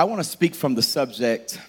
I want to speak from the subject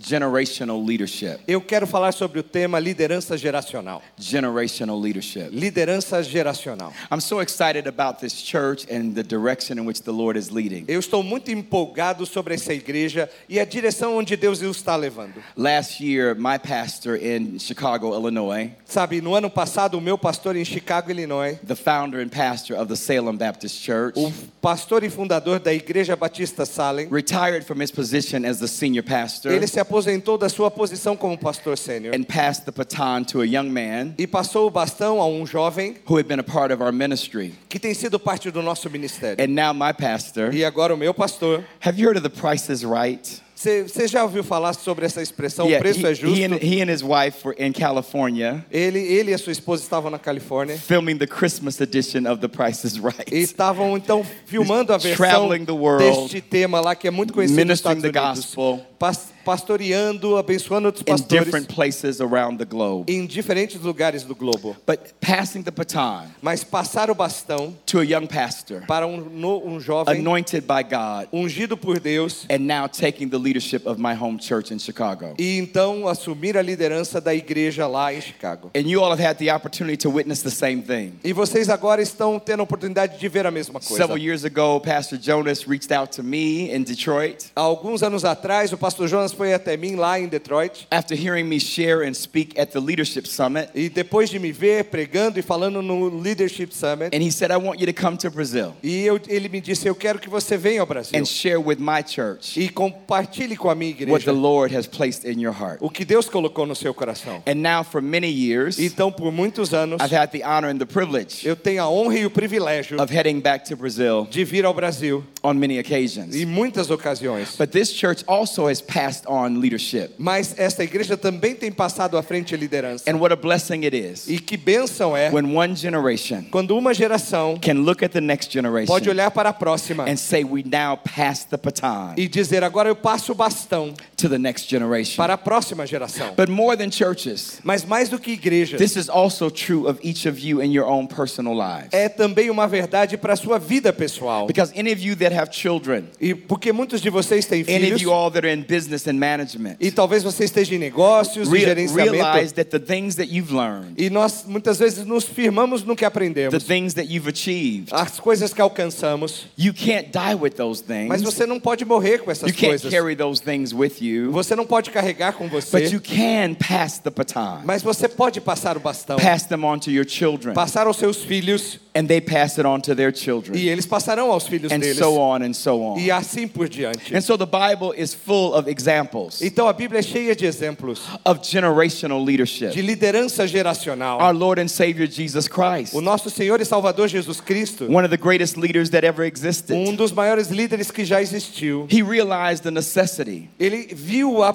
generational leadership. Eu quero falar sobre o tema liderança geracional. Generational leadership. Liderança geracional. I'm so excited about this church and the direction in which the Lord is leading. Eu estou muito empolgado sobre essa igreja e a direção onde Deus está levando. Last year, my pastor in Chicago, Illinois, Sabe, no ano passado, o meu pastor em Chicago, Illinois, the founder and pastor of the Salem Baptist Church, o pastor e fundador da Igreja Batista Salem, retired from his position as the senior pastor ele se aposentou da sua posição como pastor sênior and passed the baton to a young man e passou o bastão a um jovem who had been a part of our ministry. que tem sido parte do nosso ministério. And now my pastor. E agora o meu pastor. Have you heard of the Price is Right? Você já ouviu falar sobre essa expressão? Yeah, o preço he, é justo. he and, he and his wife were in California Ele, ele e a sua esposa estavam na Califórnia filming the Christmas edition of The Price is e Right. estavam então filmando a versão Traveling the world, deste tema lá que é muito conhecido nos Estados the Unidos. gospel Pas- pastoreando, abençoando outros in pastores different places around the globe. em diferentes lugares do globo. But passing the baton Mas passar o bastão to a young pastor, para um, no- um jovem anointed by God, ungido por Deus and now taking the leadership of my home church in Chicago. e então assumir a liderança da igreja lá em Chicago. And you all have had the opportunity to witness the same thing. E vocês agora estão tendo a oportunidade de ver a mesma coisa. Several years ago, Pastor Jonas reached out to me in Detroit alguns anos atrás, o pastor Jonas foi até mim lá em Detroit after hearing me share and speak at the Leadership Summit. e depois de me ver pregando e falando no Leadership Summit, And he said, I want you to come to Brazil e eu, ele me disse: Eu quero que você venha ao Brasil and share with my church e compartilhe com a minha what the igreja Lord has placed in your heart. o que Deus colocou no seu coração. And now, for many years, Então, por muitos anos, I've had the honor and the privilege eu tenho a honra e o privilégio of heading back to Brazil de vir ao Brasil on many occasions. em muitas ocasiões. But this church also has passed on leadership. Mas esta igreja também tem passado à frente a liderança. And what a blessing it is E que bênção é when one generation quando uma geração can look at the next generation pode olhar para a próxima and say, We now pass the baton e dizer: Agora eu passo o bastão to the next generation. para a próxima geração. But more than churches, Mas mais do que igrejas, this is also true of each of you in your own personal lives. é também uma verdade para a sua vida pessoal. Because any of you that have children, E porque muitos de vocês têm filhos. any of you all that are in business and management, e talvez você esteja em negócios, em re- gerenciamento. realize that the things that you've learned, E nós muitas vezes nos firmamos no que the aprendemos, things that you've achieved, as coisas que alcançamos. you can't die with those Mas things. você não pode morrer com essas You can't coisas. carry those things with you, Você não pode carregar com but você. you can pass the baton, Mas você pode passar o bastão, pass them on to your children, passar aos seus filhos and they pass it on to their children, e eles passarão aos filhos and deles. so on and so on. E assim por diante. And so the Bible is full of examples Então a Bíblia é cheia de exemplos of generational leadership. de liderança geracional. Our Lord and Savior Jesus Christ, O nosso Senhor e Salvador Jesus Cristo, one of the greatest leaders that ever existed, um dos maiores líderes que já existiu, he realized the necessity ele viu a,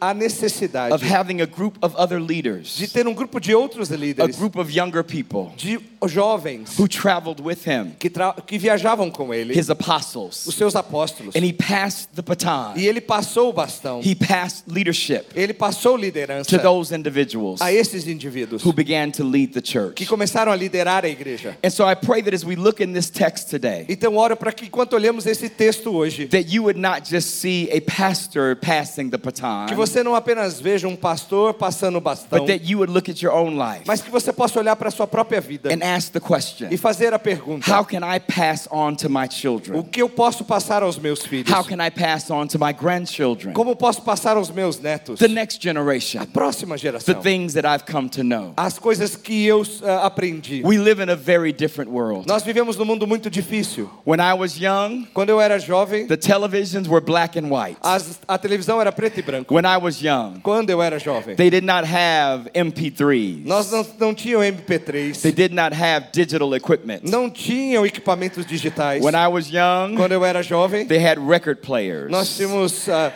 a necessidade of having a group of other leaders, de ter um grupo de outros a líderes, group of younger people de jovens who traveled with him, que, tra- que viajavam com ele, his apostles. os seus apóstolos. And he passed the baton. E ele passou o bastão, He passed leadership ele passou to liderança those individuals a esses indivíduos who began to lead the que church. começaram a liderar a igreja. And so I pray that as we look in this text today, Então oro para que enquanto olhamos esse texto hoje, that you would not just see a pastor passing the baton, que você não apenas veja um pastor passando o bastão, but that you would look at your own life mas que você possa olhar para a sua própria vida and ask the question e fazer a pergunta: How can I pass on to my o children? que eu posso passar aos meus filhos? How can I pass on to my grandchildren? Como posso passar aos meus netos? The next A generation, próxima the geração. things that I've come to know. As coisas que eu ah, aprendi. We live in a very different world. Nós vivemos num mundo muito difícil. When I was young, Quando eu era jovem, the televisions were black and white. as- a televisão era preto e branco. When I was young, Quando eu era jovem, they did not have MP3s. nós não, não tinham They MP3, did not have digital equipment. não tinham equipamentos digitais. When I was young, Quando eu era jovem, they had record players. nós tínhamos ah,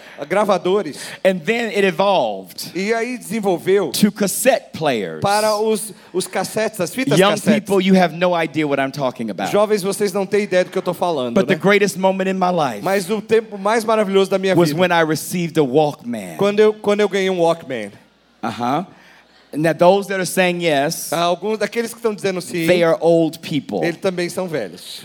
gravadores. And then it evolved E aí desenvolveu to cassette players. para os, os cassetes, as fitas Young cassetes. people, you have no idea what I'm talking about. Jovens, vocês não têm ideia do que eu estou falando. But the greatest moment in my life Mas o tempo mais maravilhoso da minha was vida when I received a Walkman. quando eu, quando eu ganhei um Walkman. Uh huh. Now, those that are saying yes, Alguns daqueles que estão dizendo sim, they are old people. eles também são velhos.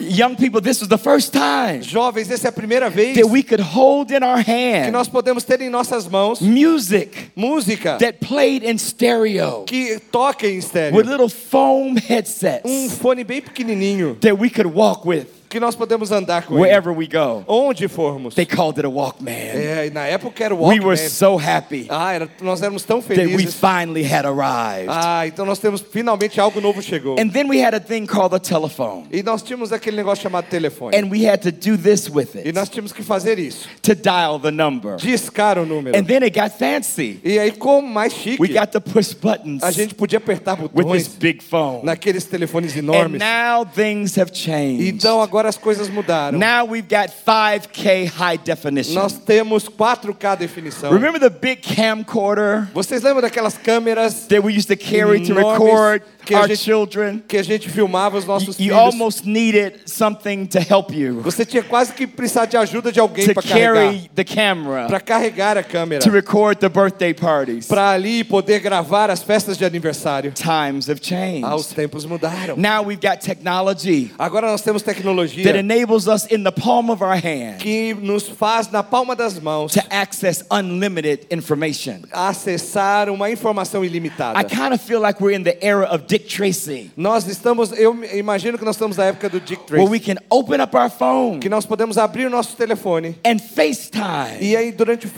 Young people, this was the first time Jovens, essa é a primeira vez that we could hold in our que hand nós podemos ter em nossas mãos music música that played in stereo que toca em with little foam Um headsets fone bem pequenininho that we could walk with que nós podemos andar com ele. wherever we go. Onde formos. They called it a Walkman. É, e na época era o We Walkman. were so happy Ah, era- nós éramos tão that we felizes. finally had arrived. Ah, então nós temos finalmente algo novo chegou. And then we had a thing called a telephone. E nós tínhamos aquele negócio chamado telefone. And we had to do this with E it nós tínhamos que fazer isso. to dial the number. Discar o número. And then it got fancy. E aí, como mais chique, We got to push buttons a gente podia apertar with this botões big phone. naqueles telefones And enormes. now things have changed. Então agora as coisas mudaram. Now we've got 5K high definition. Nós temos 4K definição. Remember the big camcorder Vocês lembram daquelas câmeras that we used to carry to record que a our gente- children? que a gente filmava os You, nossos you filhos? almost needed something to help you Você tinha quase que precisar de ajuda de alguém to para carregar, carry the camera para carregar a câmera, to record the birthday parties. para ali poder gravar as festas de aniversário. Times have Ah, os changed. tempos mudaram. Now we've got technology Agora nós temos that tecnologia enables us in the palm of our hand que nos faz na palma das mãos to access unlimited information. acessar uma informação ilimitada. I kind of feel like we're in the era of Dick Tracy, Nós estamos, eu imagino que nós estamos na época do Dick Tracy. where we can open up our phone que nós podemos abrir o nosso telefone and FaceTime e aí durante o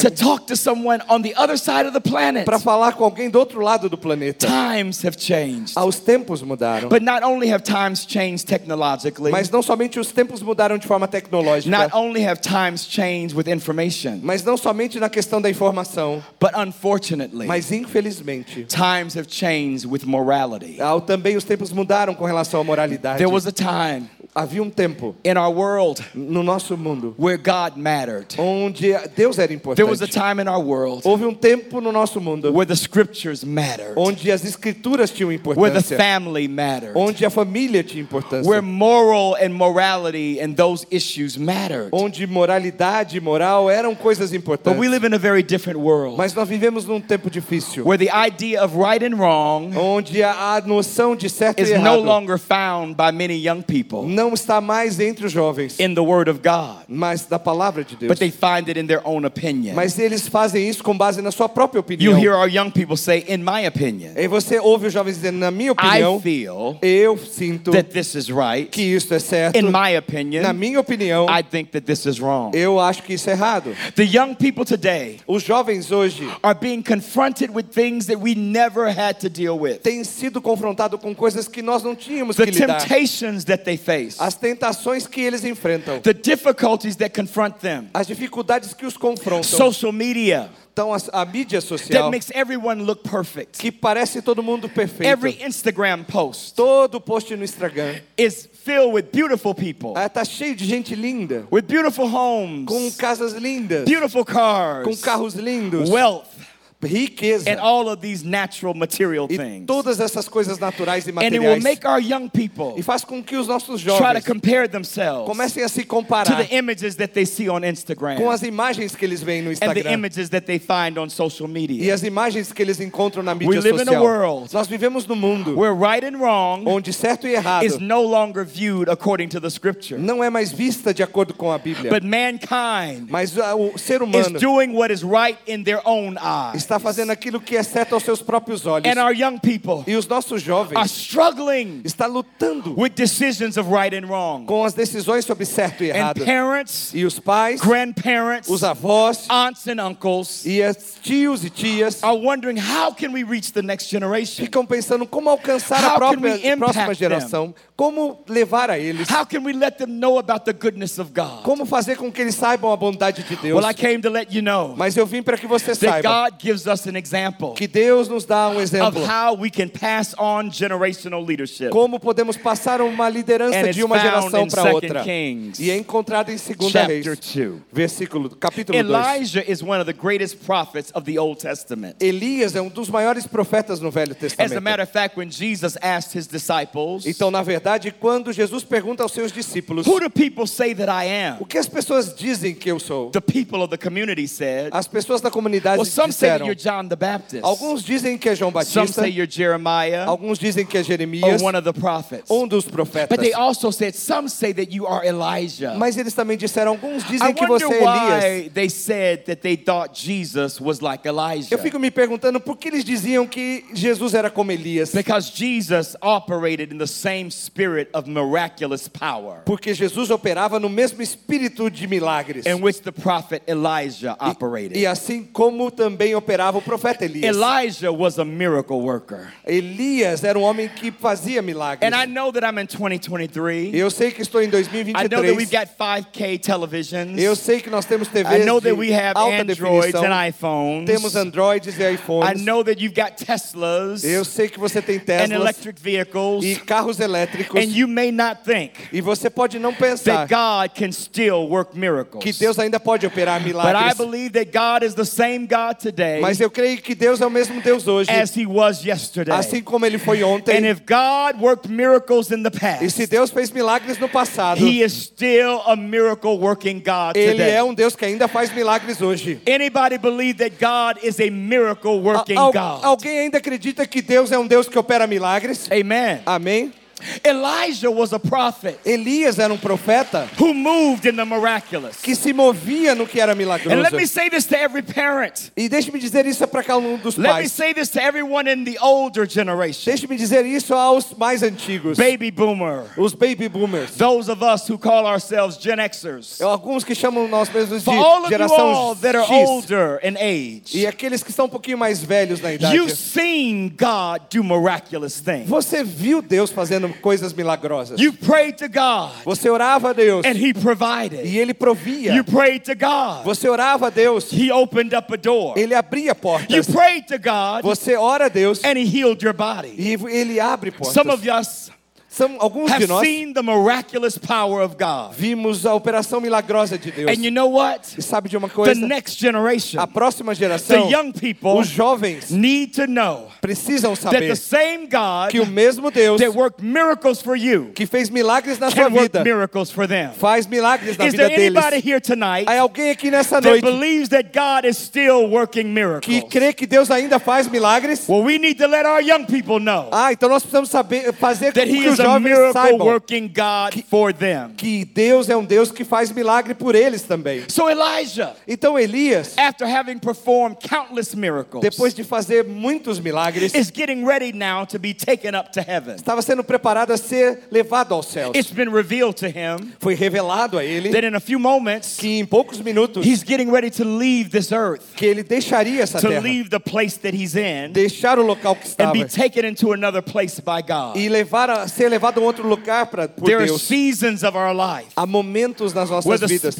to talk to someone on the other side of the planet. para falar com alguém do outro lado do planeta. Times have changed. Ah, Os tempos mudaram. But not only have times changed technologically, Mas não somente os tempos mudaram de forma tecnológica, not only have times changed with information, mas não somente na questão da informação, but unfortunately, mas infelizmente, times have changed with morality. também os tempos mudaram com relação à moralidade. There was a time Havia um tempo in our world no nosso mundo where God mattered. onde Deus era importante. There was a time in our world Houve um tempo no nosso mundo where the scriptures mattered, onde as escrituras tinham importância. where the family mattered, onde a família tinha importância, where moral and morality and those issues mattered. onde moralidade e moral eram coisas importantes. But we live in a very different world Mas nós vivemos num tempo difícil, where the idea of right and wrong onde a, noção de certo is e no longer found by many young people não está mais entre os jovens, in the Word of God, mas da palavra de Deus. but they find it in their own opinion. Mas eles fazem isso com base na sua própria You opinião. hear our young people say, in my opinion, E você ouve os jovens dizendo, na minha I opinião, feel eu sinto that this is right. que isso é certo. In my Na opinion, minha opinião, I think that this is wrong. eu acho que isso é errado. The young people today Os jovens hoje are being confronted with things that we never had to deal with. têm sido confrontados com coisas que nós não tínhamos The que lidar. temptations that they face, As tentações que eles enfrentam. the difficulties that confront them, As dificuldades que os confrontam. social media. Então, as- a, mídia that social, makes everyone look perfect. que parece todo mundo perfeito. Every Instagram post Todo post no Instagram is filled with beautiful people, ah, tá cheio de gente linda, with beautiful homes, com casas lindas, beautiful com cars, carros lindos, wealth, riqueza and all of these natural material e things. todas essas coisas naturais e And it will make our young people E faz com que os nossos try to jovens compare themselves comecem a se to the images that they see on com Instagram as imagens que eles veem no and the images that they find on social e media. as imagens que eles encontram na We mídia live in a world Nós vivemos num mundo Where right and wrong onde certo e errado is no longer viewed according to the scripture, não é mais vista de acordo com a Bíblia. but mankind Mas ah, o ser is doing what is right in their own eyes. Está fazendo aquilo que é certo aos seus próprios olhos. And our young people E os nossos are jovens struggling estão lutando with decisions of right and wrong. com as decisões sobre certo e And errado. parents, E os pais, grandparents, os avós aunts, and uncles e as tios e tias are wondering how can we reach the next generation? ficam pensando como alcançar How a can própria próxima geração, como levar a eles, How can we let them know about the goodness of God? como fazer com que eles saibam a bondade de Deus. Well, I came to let you know Mas eu vim para que você saiba God gives us an example que Deus nos dá um of exemplo how we can pass on generational leadership. como podemos passar uma liderança de uma geração para 2 outra. Kings, E é encontrado em 2 chapter Reis, 2. versículo, capítulo 2. Elijah is one of the greatest prophets of the Old Testament. Elias é um dos maiores profetas no Velho As a Testamento. matter of fact, when Jesus asked his disciples, Então, na verdade, quando Jesus pergunta aos seus discípulos, Who do people say that I am? o que as pessoas dizem que eu sou? The people of the community said, As pessoas da comunidade Well, some disseram, you're John the Baptist. Alguns dizem que é João Some Batista, say you're Jeremiah alguns dizem que é or Jeremias, one of the prophets. um dos But profetas. they also said some say that you are Elijah. Mas eles também disseram, alguns dizem que você é Elias. why they said that they thought Jesus was like Elijah. Eu fico me perguntando por que eles diziam que Jesus era como Elias. Because Jesus operated in the same spirit of miraculous power Porque Jesus operava no mesmo espírito de milagres. in which the prophet Elijah E, operated. e assim como também operava o profeta Elias. Elijah was a miracle worker. Elias era um homem que fazia milagres. And I know that I'm in 2023. Eu sei que estou em 2023. I know that we've got 5K televisions. Eu sei que nós temos TVs I know that we have alta Androids definição. and iPhones. Temos Androids e I iPhones. I know that you've got Teslas Eu sei que você tem Teslas. and electric vehicles. e carros elétricos. And you may not think E você pode não pensar that God can still work miracles. que Deus ainda pode operar milagres. But I believe that God is the same God today Mas eu creio que Deus é o mesmo Deus hoje, as he was yesterday. assim como ele foi And ontem. if God worked miracles in the E se past, Deus fez milagres no passado, he is still a miracle working God ele today. é um Deus que ainda faz milagres hoje. Anybody believe that God is a miracle working Al- God? alguém ainda acredita que Deus é um Deus que opera milagres? Amen. Amém? Elijah was a prophet Elias era um profeta who moved in the miraculous. que se movia no que era And milagroso. let me say this to every parent. E deixe-me dizer isso para cada um dos Let me pais. say this to everyone in the older generation. Deixe-me dizer isso aos mais antigos, Baby boomer. os baby boomers. Those of us who call ourselves Gen Xers. Alguns que chamam nós mesmos For all de of you all geração that are X. older in age, E aqueles que estão um pouquinho mais velhos na idade. you've seen God do miraculous things. Você viu Deus fazendo coisas milagrosas. You prayed to God Você orava a Deus and He provided. e Ele provia. You prayed to God. Você orava a Deus, He opened up a door. Ele abria You portas. prayed to God Você ora a Deus and He healed your body. e Ele abre portas. Some of us São alguns de have nós seen the miraculous power of God. vimos a operação milagrosa de Deus. And you know what? E sabe de uma The coisa? next generation, A próxima the geração, young people, os jovens need to know precisam that the saber same God que o mesmo Deus that worked miracles for you que fez milagres na sua vida miracles for them. faz milagres na Is vida there anybody deles. here tonight Há alguém aqui nessa that noite believes that God is still working que miracles? crê que Deus ainda faz milagres? Well, we need to let our young people know Ah, então nós precisamos saber fazer com that que os jovens saibam working God for them. que Deus é um Deus que faz milagre por eles também. So Elijah, Então Elias, after having performed countless miracles, depois de fazer muitos milagres, is getting ready now to be taken up to heaven. estava sendo preparado a ser levado aos céus. It's been revealed to him Foi revelado a ele that in a few moments que em poucos minutos he's getting ready to leave this earth, que ele deixaria essa to terra, leave the place that he's in, deixar o local que and estava be taken into another place by God. e levar a ser levado a um outro lugar para por There are Deus. seasons of our life Há momentos nas nossas vidas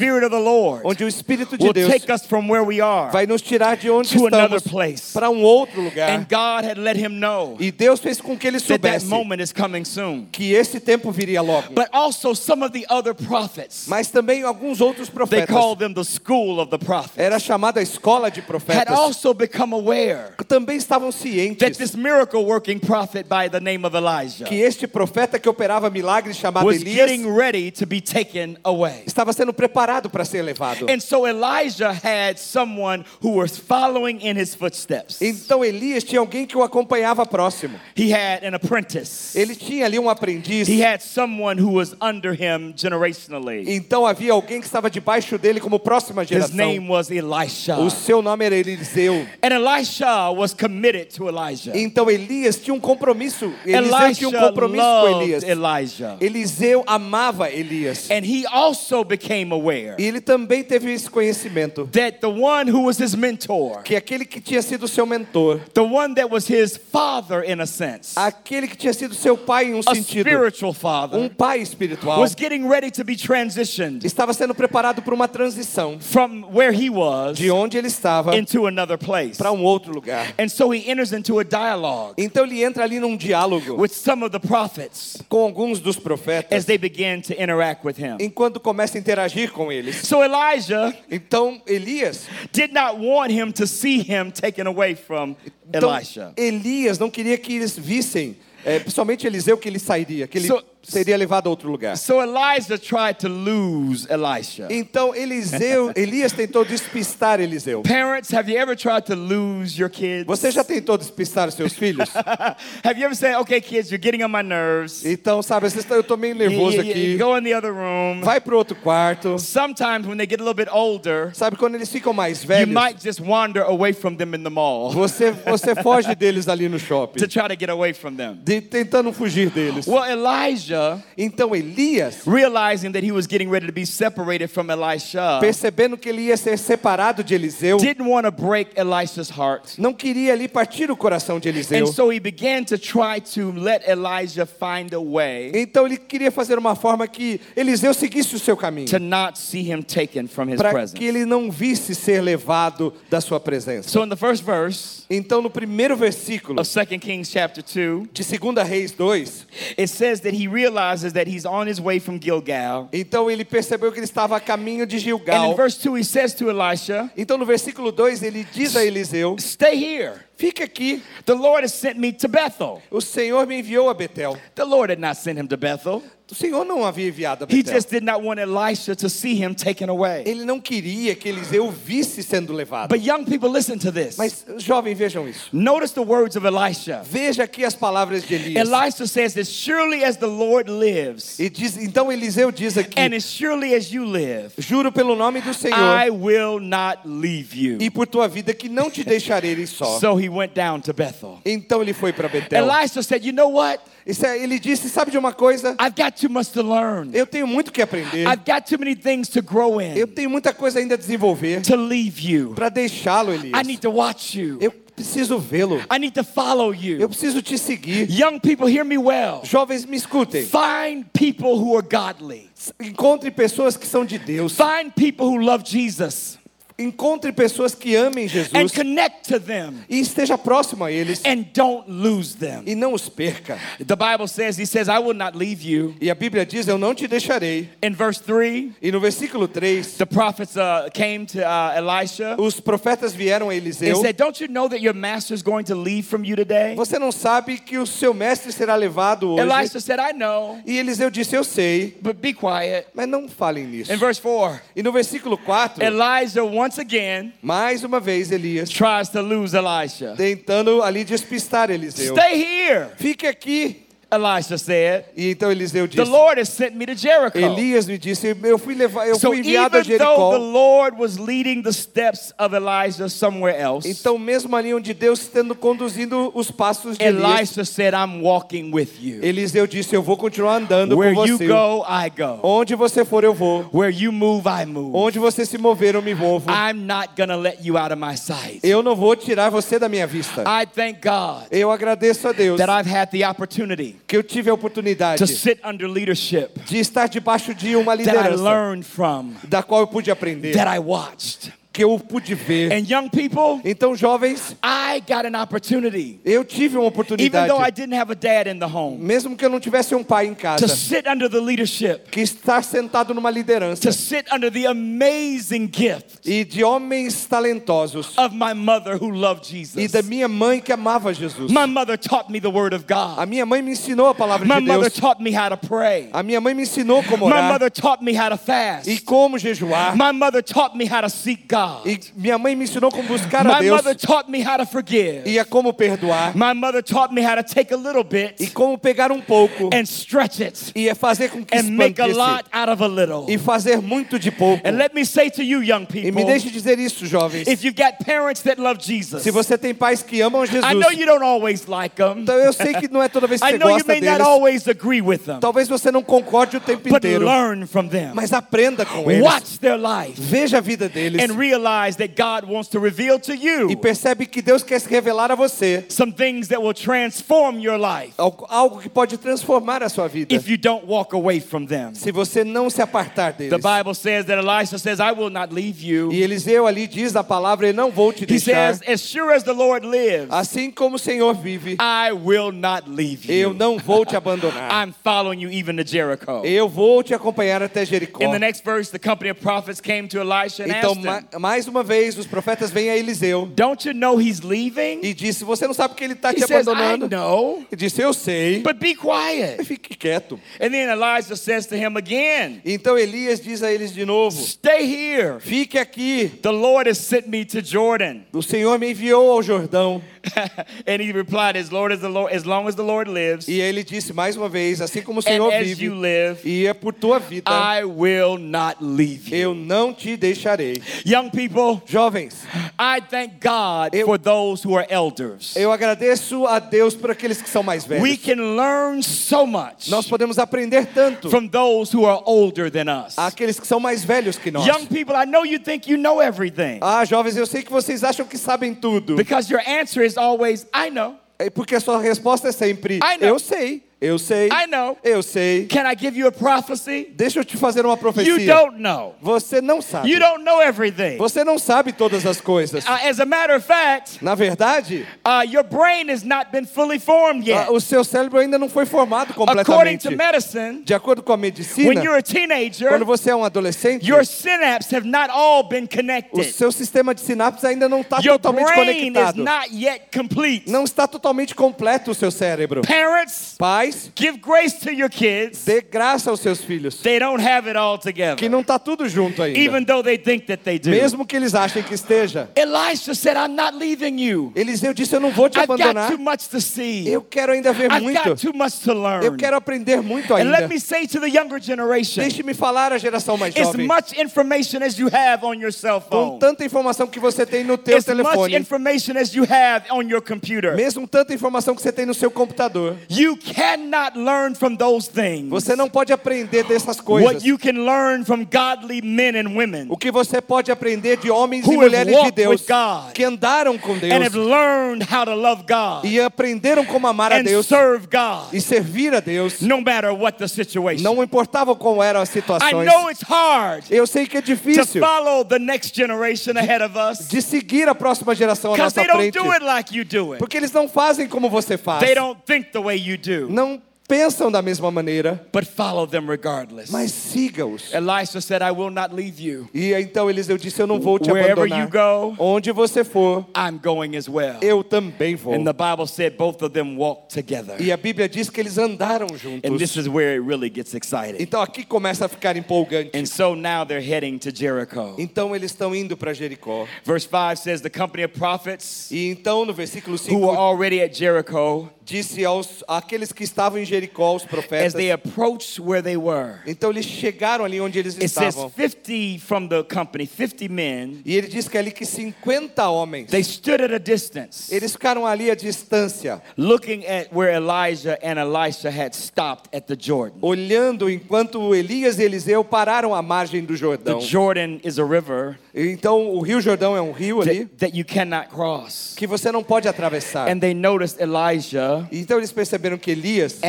onde o Espírito de Deus take us from where we are, vai nos tirar de onde to another estamos place. para um outro lugar. and God had let him know E Deus fez com que ele that that soubesse moment is coming soon. que esse tempo viria logo. But also some of the other prophets, Mas também alguns outros they profetas. call them the school of the prophets, Era chamada a escola de had profetas. also become aware Também estavam that cientes this miracle working prophet by the name of Elijah que este profeta que operava milagres chamado was Elias getting ready to be taken away. estava sendo preparado para ser levado. And so Elijah had someone who was following in his footsteps. Então Elias tinha alguém que o acompanhava próximo. He had an apprentice. Ele tinha ali um aprendiz. He had someone who was under him generationally. Então havia alguém que estava debaixo dele como próxima His geração. name was Elisha. O seu nome era Eliseu. And Elisha was committed to Elijah. Então Elias tinha um compromisso. Eliseu tinha um compromisso com Elias. Elijah. Eliseu amava Elias. And he also became aware E ele também teve esse conhecimento that the one who was his mentor, que aquele que tinha sido seu mentor, the one that was his father in a sense, aquele que tinha sido seu pai em um a sentido, spiritual um father, pai espiritual, was getting ready to be transitioned estava sendo preparado para uma transição from where he was de onde ele estava into another place. para um outro lugar. And so he enters into a dialogue Então ele entra ali num diálogo with some of the prophets com alguns dos as profetas they begin to interact with him. enquanto começa a interagir com eles. So Elijah Então Elias, did not want him to see him taken away from então, Elisha. Elias não queria que eles vissem, é, principalmente Eliseu, que ele sairia, que ele So- seria levado a outro lugar. So Elijah tried to lose Elisha. Então Eliseu, Elias tentou despistar Eliseu. Parents, have you ever tried to lose your kids? Você já tentou despistar seus filhos? have you ever said, okay, kids, you're getting on my nerves. Então, sabe, vocês estão- eu tô meio You- nervoso you- you aqui. go in the other room. Vai pro outro quarto. Sometimes when they get a little bit older, Sabe quando eles ficam mais you velhos? might just wander away from them in the mall Você você foge deles ali no shopping, to try to get away from them. de- tentando fugir deles. Well, Elijah, Então Elias, realizing that he was getting ready to be separated from Elisha, percebendo que ele ia ser separado de Eliseu, didn't want to break Elisha's heart. não queria ali partir o coração de Eliseu. And so he began to try to let Elijah find a way Então ele queria fazer uma forma que Eliseu seguisse o seu caminho, to not see him taken from his para que presence. ele não visse ser levado da sua presença. So in the first verse Então no primeiro versículo of 2 Kings chapter 2, de 2 Reis 2, it says that he realizes that he's on his way from Gilgal. então ele percebeu que ele estava a caminho de And in Gilgal. verse 2 he says to Elisha, Então no versículo 2 ele diz a Eliseu: "Stay here. Fica aqui, The Lord has sent me to Bethel." o Senhor me enviou a Betel. The Lord had not sent him to Bethel. O Senhor não havia enviado a He Betel. just did not want Elisha to see him taken away. Ele não queria que Eliseu visse sendo levado. But young people listen to this. Mas jovem, vejam isso. Notice the words of Elisha. Veja aqui as palavras de Elias. Elisha says, As surely as the Lord lives, E diz, então Eliseu diz aqui: and as surely as you live, Juro pelo nome do Senhor I will not leave you. e por tua vida que não te deixarei só. So he went down to Bethel. Então ele foi para Betel. Elisha said, You know what? Ele disse: Sabe de uma coisa? I've got too much to learn. Eu tenho muito que aprender. I've got too many things to grow Eu in tenho muita coisa ainda a desenvolver to leave you. para deixá-lo, I Elias. need to watch you. Eu preciso vê-lo. I need to follow Eu you. preciso te seguir. Young people, hear me well. Jovens, me escutem. Find people who are godly. Encontre pessoas que são de Deus. Find people who love Jesus Encontre pessoas que amem and Jesus connect to them e esteja próximo a eles and don't lose them. e não os perca. The Bible says, He says, I will not leave you. E a Bíblia diz: Eu não te deixarei. In verse 3, E no versículo 3, the prophets uh, came to uh, Elisha os profetas vieram a and Eliseu. said, Don't you know that your master is going to leave from you today? Você não sabe que o seu mestre será levado hoje? Elisha said, I know, E Eliseu disse: Eu sei, but be quiet. mas não falem nisso. In verse 4, E no versículo 4, Elijah once again mais uma vez Elias tries to lose Elisha. tentando ali despistar Eliseu. Stay here, Fique aqui. Elisha said. E então Eliseu The disse: Lord has sent me to Jericho. Elias me disse: Eu fui levar, eu So fui enviado a even though the Jericó. Lord was leading the steps of Elijah somewhere else, Então mesmo ali onde Deus estando conduzindo os passos de Elias, Elisha said, I'm walking with you. Eliseu disse: Eu vou continuar andando Where com you você. go, I go. Onde você for, eu vou. Where you move, I move. Onde você se mover, eu me movo. I'm not to let you out of my sight. Eu não vou tirar você da minha vista. I thank God Eu agradeço a Deus that I've had the opportunity que eu tive a oportunidade to sit under leadership de estar debaixo de uma that I liderança learned from, da qual eu pude aprender, that I watched. Que eu pude ver. And young people, Então, jovens, I got an opportunity, eu tive uma even oportunidade, though I didn't have a dad in the home, mesmo que eu não tivesse um pai em to casa, sit under the leadership, que estar sentado numa liderança to sit under the amazing gift e de homens talentosos of my mother who loved e Jesus. da minha mãe que amava Jesus. My mother taught me the word of A God. minha mãe me ensinou a palavra My de mother Deus. taught me how to pray. A minha mãe me ensinou como My orar mother taught me how to fast. e como jejuar. My mother taught me how to seek God. E minha mãe me ensinou como buscar a My Deus mother taught me how to forgive. e a como perdoar My mother taught me how to take a little e bit como pegar um pouco and stretch it e é fazer com que and make a lot out of a little. e fazer muito de pouco. And let me say to you, young E me people, deixe dizer isso, jovens. if you've got parents that love Jesus, Se você tem pais que amam Jesus, I know you don't always like them. então eu sei que não é toda vez que I você know you gosta may not deles. always agree with them, Talvez você não concorde o tempo but inteiro, learn from them. mas aprenda com eles. Watch their life Veja a vida deles and realize that God wants to reveal to you. e percebe que Deus quer se revelar a você some things that will transform your life algo, algo que pode transformar a sua vida. if you don't walk away from them. Se você não se apartar deles. The. Bible says that Elisha says, I will not leave you. E Eliseu ali diz a palavra, eu não vou te deixar. He says, As sure as the Lord lives, Assim como o Senhor vive, I will not leave you. eu não vou te abandonar. I'm following you even to Jericho. Eu vou te acompanhar até Jericó. In the next verse, the company of prophets came to Elisha and Então, asked him, mais uma vez os profetas vêm a Eliseu Don't you know he's leaving? e disse: Você não sabe que ele está He te says, I abandonando? know, E disse: Eu sei. but be quiet. Fique quieto. And then Elijah says to him again, Então Elias diz a eles de novo: Stay here. Fique aqui. The Lord has sent me to Jordan. O Senhor me enviou ao Jordão. and he replied, As Lord as the Lord, as long as the Lord lives, E ele disse mais uma vez: Assim como o Senhor vive, live, e é por tua vida, I will not leave you. eu não te deixarei. Young people, Jovens, I thank God Eu- for those who are elders. eu agradeço a Deus por aqueles que são mais We velhos. can learn so much Nós podemos aprender tanto from those who are older than us. àqueles que são mais velhos que nós. Young people, I know you think you know everything Ah, jovens, eu sei que vocês acham que sabem tudo. because your answer is always, I know. É Porque a sua resposta é sempre: I know. Eu sei, eu sei, I know. eu sei. Can I give you a prophecy? Deixa eu te fazer uma You profecia. don't know. Você não sabe. You don't know everything. Você não sabe todas as coisas. Uh, as a matter of fact, Na verdade, uh, your brain has not been fully formed yet. ah, o seu cérebro ainda não foi formado According completamente. to medicine, De acordo com a when medicina, you're a teenager, quando você é um adolescente, your synapses have not all been o connected. seu sistema de sinapses ainda não está Your totalmente brain is conectado. not yet complete. Não está totalmente completo o seu cérebro. Parents, Pais, give grace to your kids. dê graça aos seus filhos, They don't have it all que together, não está tudo junto ainda. even though they think that they do. Mesmo que eles achem que esteja. Elisha said, I'm not leaving you. Eliseu disse: Eu não vou te I've got abandonar. too much to see. Eu quero ainda ver I've muito. got too much to learn. Eu quero aprender muito And ainda. let me say to the younger generation, Deixe-me falar à geração mais as jovem. much information as you have on your cell Com phone, tanta informação que você tem no teu as much telefone, information as you have on your computer, mesmo tanta informação que você tem no seu computador, you cannot learn from those things você não pode aprender dessas coisas. what you can learn from godly men and women O que você pode aprender de homens e mulheres de Deus que andaram com and have Deus learned how to love God e aprenderam como amar a and Deus serve God e servir a Deus, no matter what the situation. não importava como eram as I situações. know it's hard Eu sei que é to difícil follow the next generation ahead of us de seguir a próxima geração à because nossa they don't frente, do it like you do it. porque eles não fazem como você faz. They don't think the way you do, Não pensam da mesma maneira, but follow them regardless. mas siga-os. Elisha said, I will not leave you. E então Eliseu disse: Eu não vou te Wherever abandonar. you go, Onde você for, I'm going as well. eu também vou. And the Bible said both of them walked together. E a Bíblia diz que eles andaram And this is where it really gets exciting. Então aqui começa a ficar empolgante. And so now they're heading to Jericho. Então eles estão indo para Jericó. Verse 5 says, The company of prophets E então no versículo who were 5 already at Jericho, disse aos àqueles que estavam em Jericó, os as profetas. they approached where they were, Então eles chegaram ali onde eles it says estavam. 50 from the company, 50 men, E ele diz que ali que 50 homens, they stood at a distance, eles ficaram ali à distância, looking at where Elijah and Elisha had stopped at the Jordan. olhando enquanto Elias e Eliseu pararam à margem do The Jordão. Jordan is a river Então o Rio Jordão é um rio ali that, that you cannot cross. que você não pode atravessar. And they noticed Elijah Então eles perceberam que Elias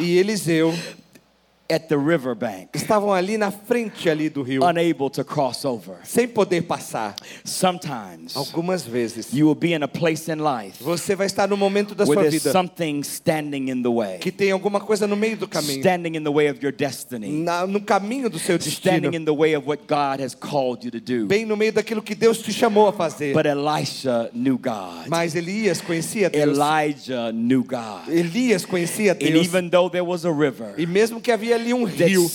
e Eliseu at the riverbank, estavam ali na frente ali do rio, unable to cross over. sem poder passar. Sometimes Algumas vezes you will be in a place in life você vai estar no momento da sua vida something standing in the way, que tem alguma coisa no meio do caminho, standing in the way of your destiny, na- no caminho do seu destino, standing in the way of what God has called you to do. bem no meio daquilo que Deus te chamou a fazer. But Elisha knew God. Mas Elias conhecia Deus. Elijah knew God. Elias conhecia And Deus. even though there was a river E mesmo que havia ali um rio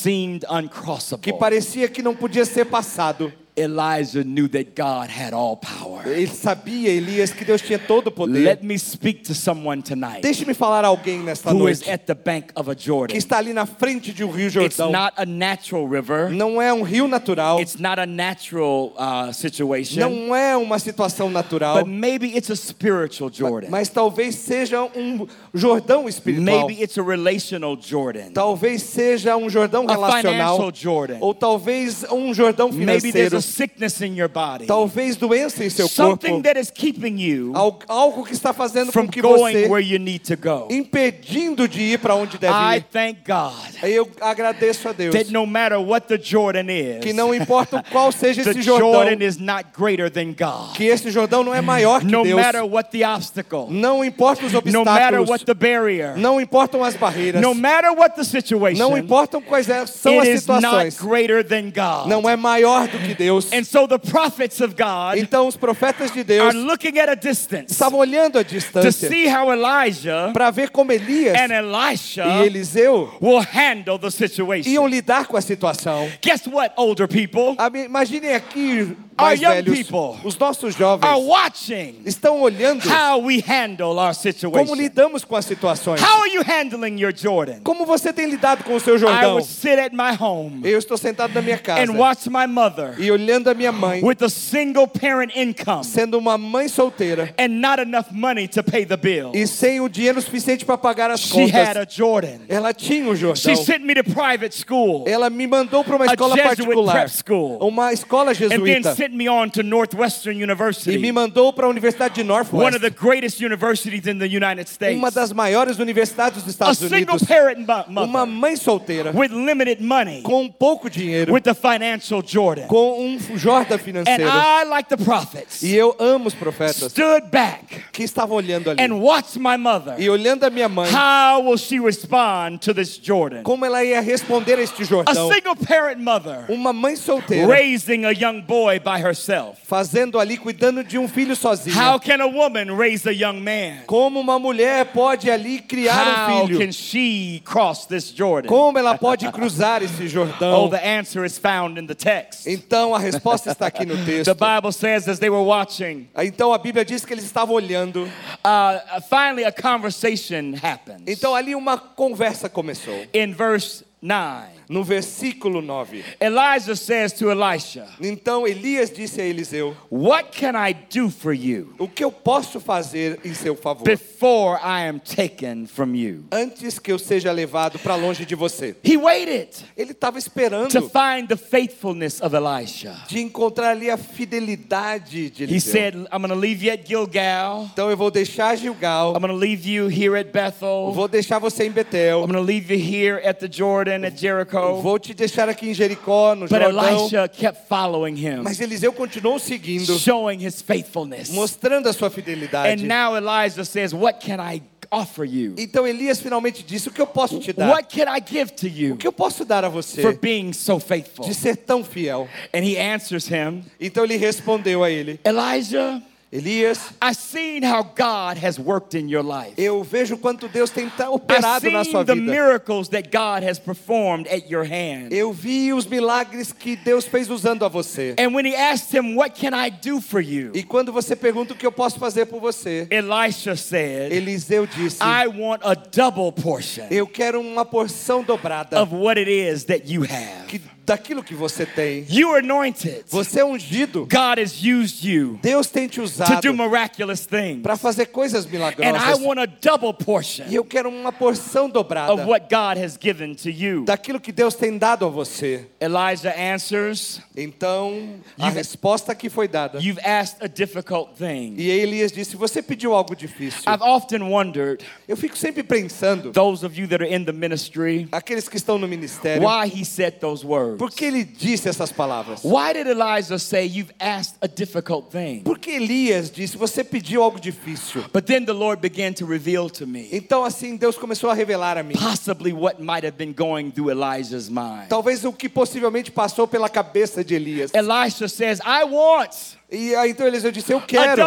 que parecia que não podia ser passado, Elijah knew that God had all power. ele sabia, Elias, que Deus tinha todo o poder. Let me speak to someone tonight Deixe-me falar a alguém nesta who is noite at the bank of a que Jordan. está ali na frente de um rio It's Jordão. not a natural river. Não é um rio natural, It's not a natural uh, situation. não é uma situação natural, But maybe it's a spiritual Jordan. mas talvez seja um Jordão espiritual. Maybe it's a relational Jordan. Talvez seja um Jordão A relacional, financial Jordan. ou talvez um Jordão Maybe there's financeiro, a sickness in your body. talvez doença em seu Something corpo, that is keeping you Al- algo que está fazendo from com que going você where you need to go. impedindo de ir para onde deve I ir. thank God Eu agradeço a Deus that no matter what the Jordan que is, não importa qual seja esse Jordão, Jordan is not greater than God. que esse Jordão não é maior que No Deus. matter what the obstacle, Não importa os no matter obstáculos, what the barrier, não importam as barreiras, no matter what the situation, não importam quais é- são as it is not situações. greater than God. Não é maior do que Deus. Deus. And so the prophets of God Então os profetas de are Deus looking at a distance estavam olhando to distância see how Elijah para ver como Elias and e Elisha Eliseu will handle the iam situation. lidar com a situação. Guess what, older people Imaginem aqui, Our mais young velhos, people os nossos are jovens watching estão olhando how we handle our como lidamos com as situações. How are you handling your Jordan? Como você tem lidado com o seu I Jordão? would sit at my home Eu estou sentado na minha casa and watch my mother e olhando a minha mãe, with a single parent income sendo uma mãe solteira and not enough money to pay the bill. e sem o dinheiro suficiente para pagar as She had a contas. Jordan. Ela tinha um She Jordão. sent me to private school Ela me mandou para uma A escola particular, prep school. uma escola and then jesuíta, sent me on to Northwestern e me University, mandou para a Universidade de one Northwest, of the greatest universities in the United States. uma das maiores universidades dos A Estados single Unidos. parent mo- Uma mãe solteira, with limited money, com pouco dinheiro, with the financial Jordan. com um Jordan And financeiro. I, like the prophets, E eu amo os profetas stood back que estavam olhando ali. and watched my mother. E olhando a minha mãe, How will she respond to this Jordan? como ela ia responder a este A Jordão. single parent mother Uma mãe solteira, raising a young boy by herself. fazendo ali, cuidando de um filho sozinha. How can a woman raise a young man? Como uma mulher pode ali criar um How filho? can she cross this Jordan? Como ela pode cruzar esse Oh, Jordão? the answer is found in the text. Então a resposta está aqui no The texto. Bible says as they were watching, Então a Bíblia diz que eles estavam olhando. uh, finally a conversation happens. Então ali uma conversa começou. In verse 9, No versículo 9. Elijah says to Elisha, Então Elias disse a Eliseu: What can I do for you O que eu posso fazer em seu favor? before I am taken from you? Antes que eu seja levado para longe de você. He waited Ele estava to esperando find the faithfulness of Elisha. de encontrar ali a fidelidade de He Eliseu. said, I'm going to leave you at Gilgal. Então eu vou deixar Gilgal, I'm going to leave you here at Bethel. vou deixar você em Betel, I'm going to leave you here at the Jordan, at Jericho. Vou te deixar aqui em Jericó, no But Jordão. Elisha kept following him, Mas Eliseu continuou seguindo, showing his faithfulness. mostrando a sua fidelidade. And now Elijah says, What can I offer you? Então Elias finalmente disse: O que eu posso te dar? What can I give to you O que eu posso dar a você for being so faithful? de ser tão fiel? And he answers him, Então ele respondeu a ele: Elijah, Elias, I've seen how God has worked in your life. eu vejo quanto Deus tem operado na sua seen the miracles that God has performed at your hand. Eu vi os milagres que Deus fez usando a você. And when he asked him, What can I do for you? E quando você pergunta o que eu posso fazer por você, Elisha said, Eliseu disse: I want a double portion Eu quero uma porção dobrada of what it is that you have. Daquilo que você tem. You are anointed. Você é ungido. God has used you Deus tem te to usado do miraculous things. para fazer coisas And I milagrosas. want a double portion E eu quero uma porção dobrada of what God has given to you. daquilo que Deus tem dado a você. Elijah answers, Então, a You've- resposta que foi dada. You've asked a difficult thing. E Elias disse: Você pediu algo difícil. I've often wondered, Eu fico sempre pensando, those of you that are in the ministry, aqueles que estão no ministério, why he said those words. Por que ele disse essas palavras? Why did Elijah say, You've asked a difficult thing? Porque Elias disse: Você pediu algo difícil. But then the Lord began to reveal to me Então, assim, Deus começou a revelar a mim. possibly what might have been going through Elijah's mind. Talvez o que possivelmente passou pela cabeça de Elias. Elisha says, I want E aí, então Eliseu disse: Eu quero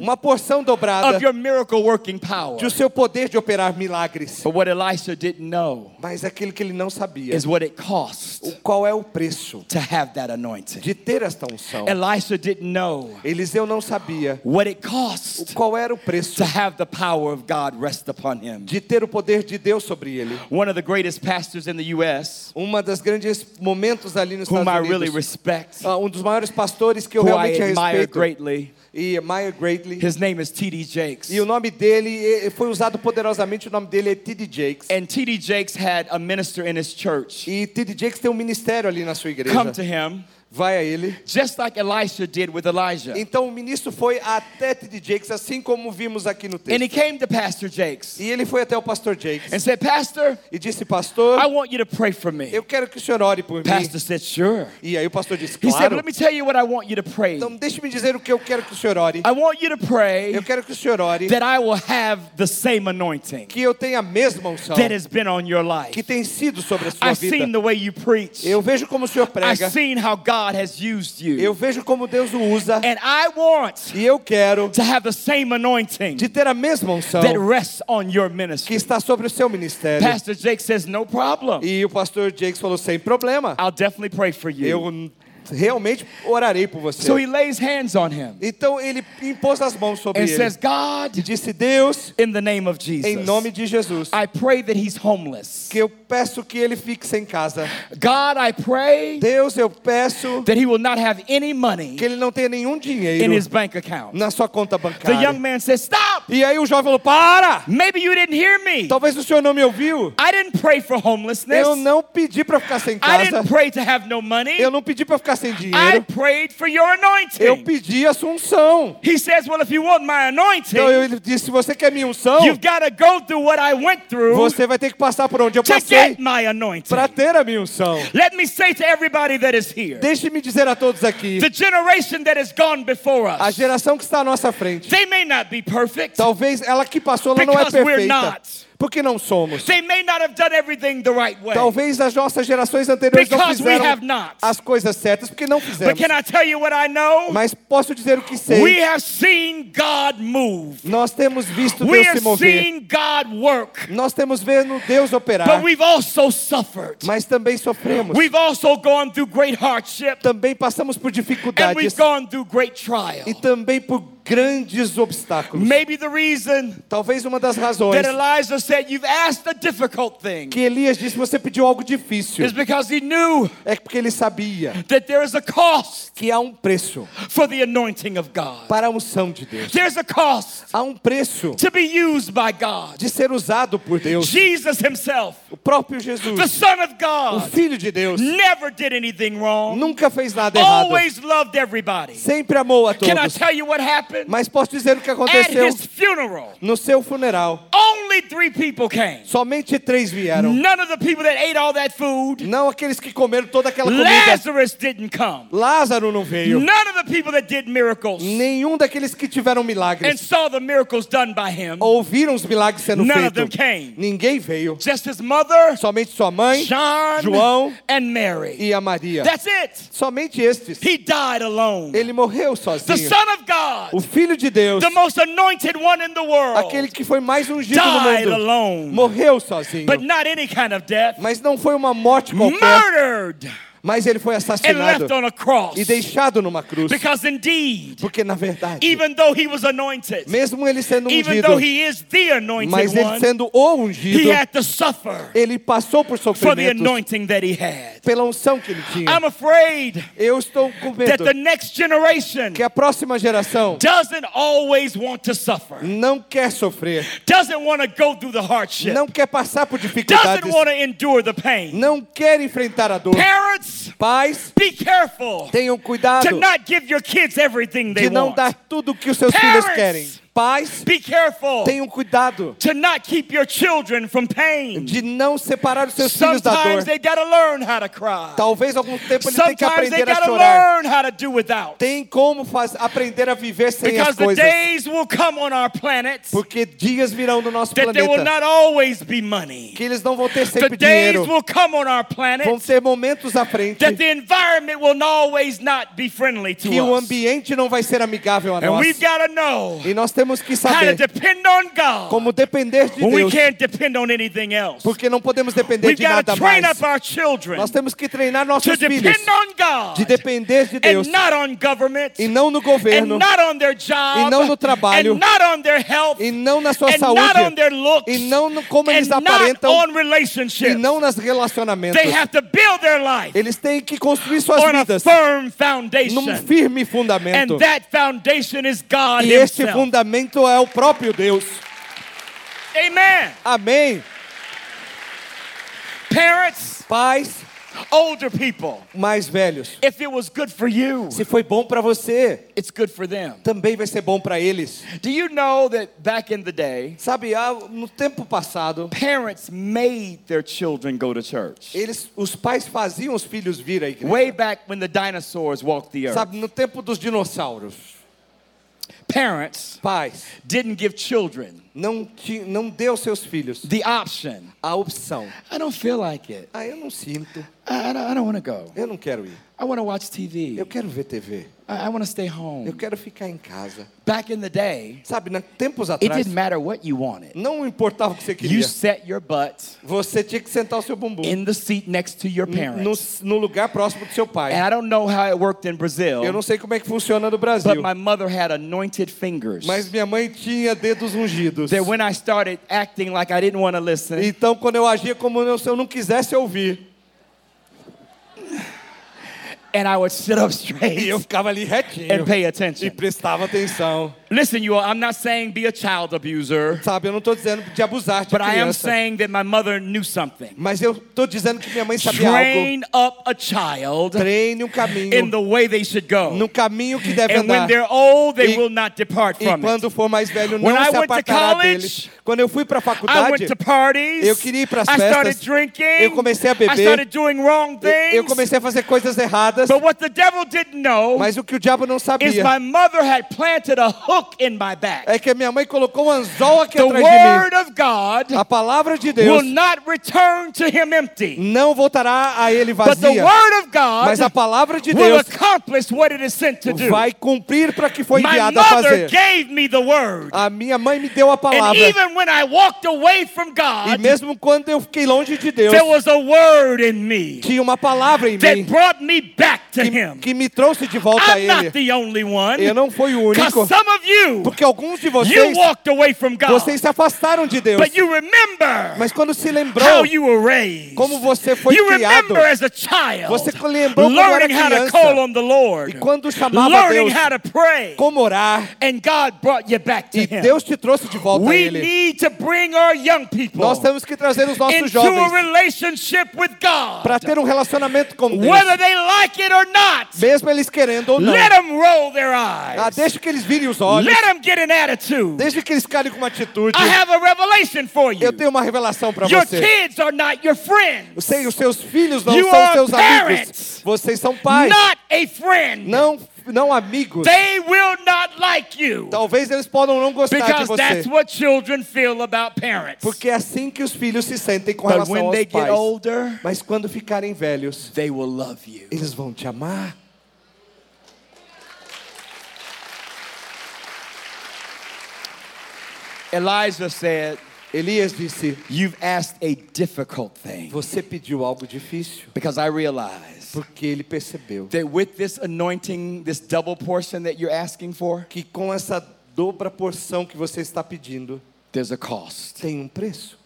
uma porção dobrada of your miracle working power. do seu poder de operar milagres. But what Elisha didn't know Mas aquilo que ele não sabia, is what it cost o qual é o preço to have that anointing. de ter esta unção. Elisha didn't know Eliseu não sabia what it o qual era o preço to have the power of God rest upon him. de ter o poder de Deus sobre ele. One of the greatest pastors in the U.S., Uma das grandes momentos ali nos Estados really Unidos. respect, ah, um dos maiores pastores que eu who I admire greatly, E Meyer Greatly. his name is T.D. Jakes. E o nome dele foi usado poderosamente, o nome dele é T.D. Jakes. And T.D. Jakes had a minister in his church E T.D. Jakes tem um ministério ali na sua igreja. come to him, Vai a ele. just like Elisha did with Elijah. Então o ministro foi até T.D. Jakes, assim como vimos aqui no And he texto. came to Pastor Jakes E ele foi até o pastor Jakes and said, Pastor, e disse, pastor, I want you to pray for me. eu quero que o senhor ore por mim. Pastor said, Sure. E aí o pastor disse, He said, claro. Let me tell you what I want you to pray. Então deixe-me dizer o que eu quero que o senhor ore. I want you to pray Eu quero que o senhor ore that I will have the same anointing que eu tenha a mesma unção that has been on your que life. tem sido sobre a sua I've seen vida. the way you preach. Eu vejo como o senhor I've prega. seen how God God has used you. Eu vejo como Deus o usa And I want e eu quero to have the same anointing de ter a mesma unção that rests on your que ministry. está sobre o seu ministério. Pastor Jake says, No problem. E o pastor Jakes falou: sem problema. I'll definitely pray for you. Eu realmente orarei por você. So he lays hands on him Então ele impôs as mãos sobre and ele says, e God, disse: Deus, in the name of Jesus, em nome de Jesus, I pray that he's homeless. que eu peço que ele fique sem casa. God, I pray Deus, eu peço that he will not have any money que ele não tenha nenhum in dinheiro his bank account. na sua conta The bancária. young man says, Stop! E aí o jovem falou: Para! Maybe you didn't hear me. Talvez o senhor não me ouviu. I didn't pray for homelessness. Eu não pedi para ficar sem I casa. didn't pray to have no money. Eu não pedi para ficar sem I dinheiro. prayed for your Eu anointing. pedi a sua unção. He says, Well, if you want my anointing, Então ele disse: se você quer minha unção, you've got to go through what I went through você vai ter que passar por onde eu passei para ter a minha unção. Let me say to everybody that is here Deixe-me dizer a todos aqui: the generation that has gone before a us, geração que está à nossa frente, they may not be perfect, talvez ela que passou ela não é perfeita, not. Porque não somos. they may not have done everything the right way. Talvez as nossas gerações anteriores não Because we fizeram have not. as coisas certas, porque não But fizemos. can I tell you what I know? Mas posso dizer o que We sei. have seen God move. Nós temos visto We Deus se mover. Nós temos vendo Deus operar, But we've also suffered. mas também sofremos. We've also gone through great hardship. Também passamos por dificuldades gone through great trial. e também por grandes obstáculos. Maybe the reason Talvez uma das razões that Elijah said, You've asked a difficult thing, que Elias disse você pediu algo difícil is because he knew é porque ele sabia that there is a cost que há um preço for the anointing of God. para a unção de Deus. There's a cost Há um preço to be used by God. de ser usado por Deus. Jesus himself, O próprio the Jesus, Son of o God, Filho de Deus, never did anything wrong, nunca fez nada errado. always loved everybody. Sempre amou a Can I todos. tell you what happened? Mas posso dizer o que aconteceu no seu funeral. only three people came. Somente três vieram. None of the people that ate all that food. Não aqueles que comeram toda aquela comida. Lazarus didn't come. Lázaro não veio. None of the people that did miracles Nenhum daqueles que tiveram and milagres saw the miracles done by him. ouviram os milagres sendo None of them feitos. came. Ninguém veio. Just his mother, Somente sua mãe John, João and Mary. e a Maria. That's it. Somente estes. He died alone. Ele morreu The sozinho. Son of God, O Filho de Deus, the most anointed one in the world, aquele que foi mais ungido no mundo, alone. morreu sozinho. But not any kind of death. Mas não foi uma morte qualquer, Murdered mas ele foi assassinado e deixado numa cruz. Because indeed, Porque na verdade, even though he was anointed, mesmo ele sendo ungido, though he is the anointed mas ele sendo o he ungido, had to suffer ele passou por for the sofrimentos anointing that he had. pela unção que ele tinha. I'm afraid Eu estou com that medo the next generation que a próxima geração doesn't always want to suffer, não quer sofrer, doesn't want to go through the hardship, não quer passar por doesn't dificuldades, want to endure the pain. não quer enfrentar a dor. Parents, Pais, be careful tenham cuidado to not give your kids everything they de não dar tudo o que os seus filhos querem. Pais, Be careful tenham cuidado to not keep your children from pain. de não separar os seus filhos da dor. Sometimes they got to learn how to cry. Talvez algum tempo ele tenha que Sometimes they aprender a chorar. learn how to do without. Tem como faz, aprender a viver sem Because as the coisas. days will come on our planet Porque dias virão no nosso that there will planeta not always be money. que eles não vão ter The sempre days dinheiro. will come on our planet Vão ter momentos à frente that the environment will not always not be friendly to que o us. ambiente não vai ser amigável a And nós. we've got to know E nós temos que saber como depender de Deus. can't depend on anything else. Porque não podemos depender de nada mais. up our children Nós temos que treinar to nossos filhos depend on God. de depender de Deus. and not on government. E não no and governo not on their job. E não no trabalho. And not on their health. E não na sua and not on saúde their looks. E não no como eles aparentam. e não nas relacionamentos. They have to build their life Eles têm que construir suas vidas num firme And fundamento. that foundation is God E este Himself. Fundamento é o próprio Deus. Amen. Amém. Parents, Pais older people, mais velhos. if it was good for you, Se foi bom para você, it's good for them. também vai ser bom para eles. Do you know that back in the day, Sabe, no tempo passado, parents made their children go to church? eles, os pais faziam os filhos vir à igreja. Way back when the dinosaurs walked the earth, Sabe, no tempo dos dinossauros, parents pais didn't give children não ti, não deu aos seus filhos the option. a opção. I don't feel like it. Ah, eu não sinto. I, I don't, I don't want to go. Eu não quero ir. I want to watch TV. Eu quero ver TV. I, I want to stay Eu home. quero ficar em casa. Back in the day, Sabe, na, tempos it atrás, didn't matter what you wanted. não importava o que você You queria. set your butt Você tinha que sentar o seu bumbum in the seat next to your no, parents. no lugar próximo do seu pai. And I don't know how it worked in Eu Brazil, não sei como é que funciona no Brasil, but my mother had anointed fingers. mas minha mãe tinha dedos ungidos. That when I started acting like I didn't want to listen, Então, quando eu agia como se eu não quisesse ouvir, and I would sit up e straight eu ficava ali retinho and pay e attention. prestava atenção. Listen, you all, I'm not saying be a child abuser, Sabe, eu não estou dizendo de abusar de but I am criança, saying that my mother knew something. mas eu estou dizendo que minha mãe sabia algo. Train up a child Treine um in caminho, the way they should go. no caminho que deve And when andar. they're old, they E- will not depart E from it. quando for mais velho, When não I se went to apartará college, deles. Quando eu fui para a I went faculdade, to parties. eu queria ir I started festas, drinking. eu comecei a I beber, started doing wrong things. eu comecei a fazer coisas erradas, But what the devil didn't know mas o que o diabo não is sabia my mother had planted a hook in my back. é que a minha mãe colocou um anzol aqui The atrás de word mim. of God A palavra de will Deus not return to him empty. não voltará a ele But the vazia, word of God mas a palavra de will Deus accomplish what it is sent to do. vai cumprir para que foi My enviado a mother fazer. gave me the word. A minha mãe me deu a And palavra. even when I walked away from E God, mesmo quando eu fiquei longe de Deus, there was a word in me tinha uma palavra em that mim brought me back to him. que me trouxe de volta a I'm not ele. the only one. Eu não fui o único, some of you, porque alguns de you vocês, walked away from God. vocês se afastaram de Deus. But you remember Mas quando se how lembrou you were raised. como você foi You criado, remember as a child Você lembrou quando era learning how to criança. call on the Lord, e quando chamava learning Deus, how to pray, como orar, and God brought you back to e. Deus te trouxe de volta a We Ele. need to bring our young people Nós temos que trazer os nossos a jovens relationship with para God, ter um relacionamento com Deus, whether they like it or not. mesmo eles querendo ou não. Let them roll their Ah, eyes. deixa que eles virem os olhos, Let them get an attitude. deixa que eles ficarem com uma atitude. I have a revelation for you. Eu tenho uma revelação para Your você. kids are not your friends, Sei, os seus filhos não You são seus parents. amigos. Vocês são pais, not a friend. não, não amigos. They will not like you Talvez eles possam não gostar de because você. that's what children feel about parents. Porque é assim que os filhos se sentem com But relação when aos they get pais. older, Mas quando ficarem velhos, they will love you. eles vão te amar. Elijah said, Elias disse: You've asked a difficult thing Você pediu algo difícil, because I realize porque ele percebeu that with this anointing, this double portion that you're asking for, que com essa dobra porção que você está pedindo, there's a cost. tem um preço.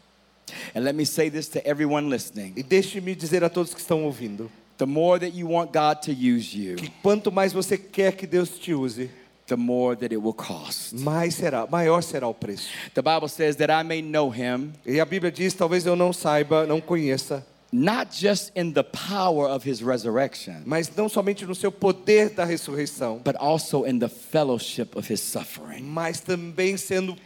And let me say this to everyone listening E deixe-me dizer a todos que estão ouvindo: the more that you want God to use you, que quanto mais você quer que Deus te use, the more that it will cost. mais será, maior será o preço. The Bible says that I may know him E a Bíblia diz: talvez eu não saiba, não conheça, not just in the power of his resurrection, mas não somente no seu poder da ressurreição, but also in the fellowship of his suffering. mas também sendo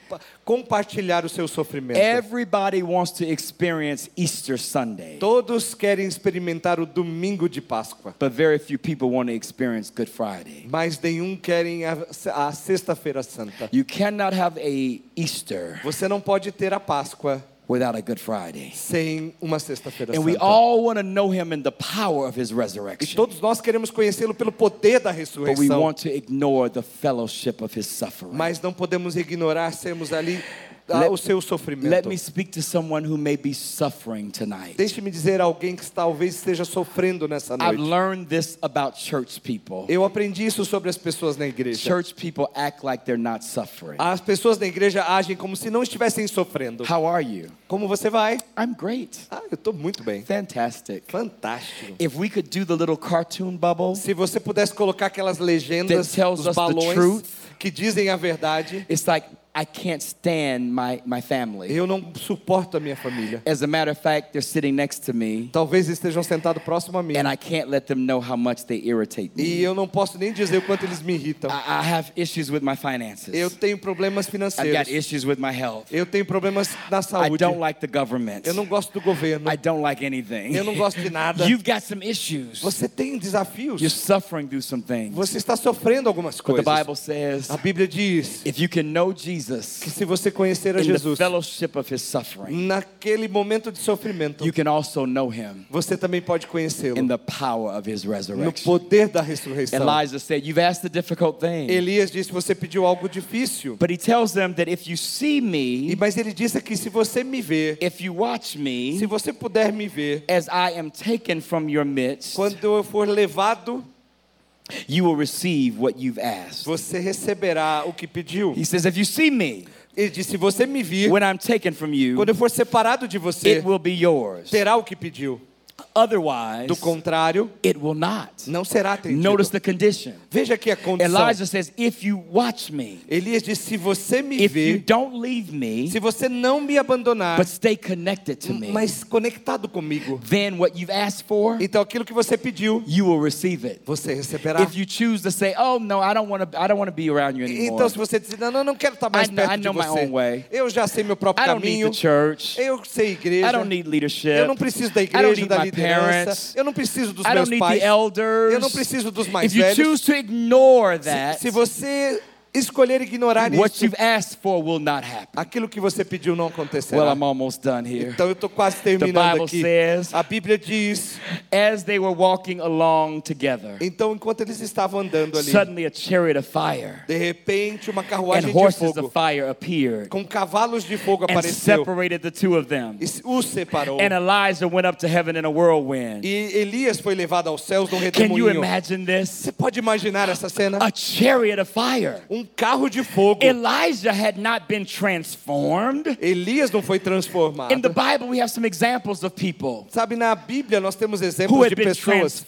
compartilhar o seu sofrimento. Everybody wants to experience Easter Sunday, Todos querem experimentar o domingo de Páscoa, but very few people want to experience Good Friday. mas nenhum querem a, a sexta-feira santa. You cannot have a Easter Você não pode ter a Páscoa without a Good Friday. sem uma sexta-feira And we santa. all want to know him in the power of his E resurrection, todos nós queremos conhecê-lo pelo poder da but we ressurreição, want to ignore the fellowship of his suffering. mas não podemos ignorar sermos ali Let- o seu Let sofrimento. me speak to someone who may be suffering tonight. Deixe-me dizer a alguém que talvez esteja sofrendo nessa I've noite. learned this about church people. Eu aprendi isso sobre as pessoas na igreja. Church people act like they're not suffering. As pessoas na igreja agem como se não estivessem sofrendo. How are you? Como você vai? I'm great. Ah, eu estou muito bem. Fantastic. Fantástico. If we could do the little cartoon bubble, Se você pudesse colocar aquelas legendas That tells dos us the balões truth. que dizem a verdade, it's like I can't stand my, my family. eu não suporto a minha família. As a matter of fact, they're sitting next to me, Talvez estejam sentados próximo a mim. and I can't let them know how much they irritate me. E eu não posso nem dizer o quanto eles me irritam. I, I have issues with my finances. Eu tenho problemas financeiros. I've got issues with my health. Eu tenho problemas na saúde. I don't like the government. Eu não gosto do governo. I don't like anything. Eu não gosto de nada. You've got some issues. Você tem desafios. You're suffering through some things. Você está sofrendo algumas coisas. But the. Bible says A Bíblia diz: if you can know Jesus Jesus que se você conhecer a Jesus fellowship of his suffering, naquele momento de sofrimento, you can also know him você também pode conhecê-lo in the power of his no resurrection. poder da ressurreição. Elijah said, You've asked a difficult thing. Elias disse: Você pediu algo difícil. But he tells them that if you see E, me, mas ele disse que se você me ver, if you watch se me, você puder me ver, as I am taken from your midst, quando eu for levado, you will receive what you've asked. você receberá o que pediu. He says, If you see me Ele disse: Se você me vir, when I'm taken from you, quando eu for separado de você, it will be yours. terá o que pediu. Otherwise, Do contrário, it will not. não será atendido. Notice the condition. Veja aqui a condição. Elijah says, If you watch me, Elias disse: Se você me if you ver, don't leave me, se você não me abandonar, but stay connected to me, mas conectado comigo, then what you've asked for, então aquilo que você pediu, you will receive it. você receberá. If you choose to say, "Oh no, I don't want to, I don't want to be around you anymore. Então, se você dizer, não, não, não quero estar mais I perto de know my você. own way. Eu já sei meu próprio I don't need caminho. the church. Eu sei igreja. I don't need leadership. Eu não preciso da igreja, need da my liderança. Eu não preciso dos I meus don't need pais. the elders. Eu não preciso dos mais If you velhos. choose to ignore Se, that, se você escolher ignorar what isso, you've asked for will not happen. aquilo que você pediu não acontecerá. Well, I'm almost done here. Então eu estou quase terminando Bible aqui. says- A Bíblia diz, As they were walking along together, então enquanto eles estavam andando ali, suddenly a chariot of fire de repente uma and carruagem de horses of fogo fire appeared com cavalos de fogo and apareceu separated the two of them. e os separou. And Elijah went up to heaven in a whirlwind. E Elias foi levado aos céus num Can you redemoinho. imagine this? Você pode imaginar essa cena? A chariot of fire. Um carro de fogo. Elijah had not been transformed. Elias não foi transformado. In the Bible, we have some examples of people Sabe, na Bíblia nós temos exemplos de pessoas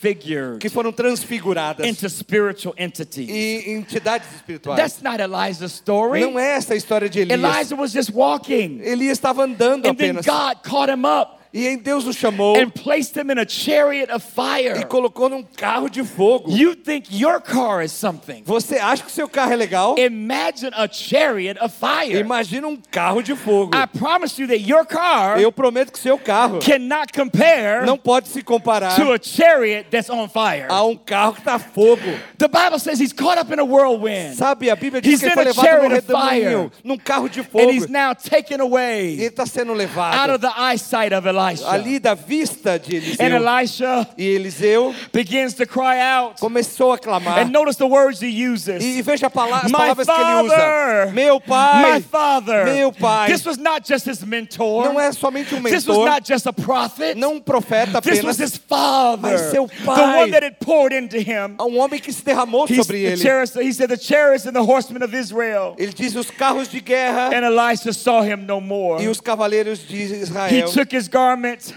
que foram transfiguradas into spiritual entities. e entidades espirituais. That's not Elijah's story. Não é essa a história de Elias. Elijah was just walking, Elias estava andando and then. God caught him up E em Deus o chamou and placed him in a chariot of e fire. colocou num carro de fogo. You think your car is something. Você acha que seu carro é legal? Imagine a chariot of fire. Imagina um carro de fogo. I promise you that your car Eu prometo que seu carro cannot compare não pode se comparar to a chariot that's on fire. a um carro que está fogo. The Bible says he's caught up in a whirlwind Sabe, a Bíblia diz He's que ele in foi levado num redemoinho, fire. num carro de and fogo. he's now taken E ele away está sendo out levado of the eyesight of Elisha. ali da vista de And Eliseu. Elisha E Eliseu begins to cry out. começou a clamar. And notice the words he uses. E veja as My palavras que ele usa. father, Meu My pai. father. Meu pai. This was not just his mentor. Não é somente um This was mentor, not just a prophet. não um profeta This was apenas, his father. Mas seu The pai. one that had poured into him. um homem que se derramou He's sobre the ele. chariots, he said, the chariots and the horsemen of Israel. Ele diz os carros de guerra And Elisha saw him no more. e os cavaleiros de He Israel. took his garment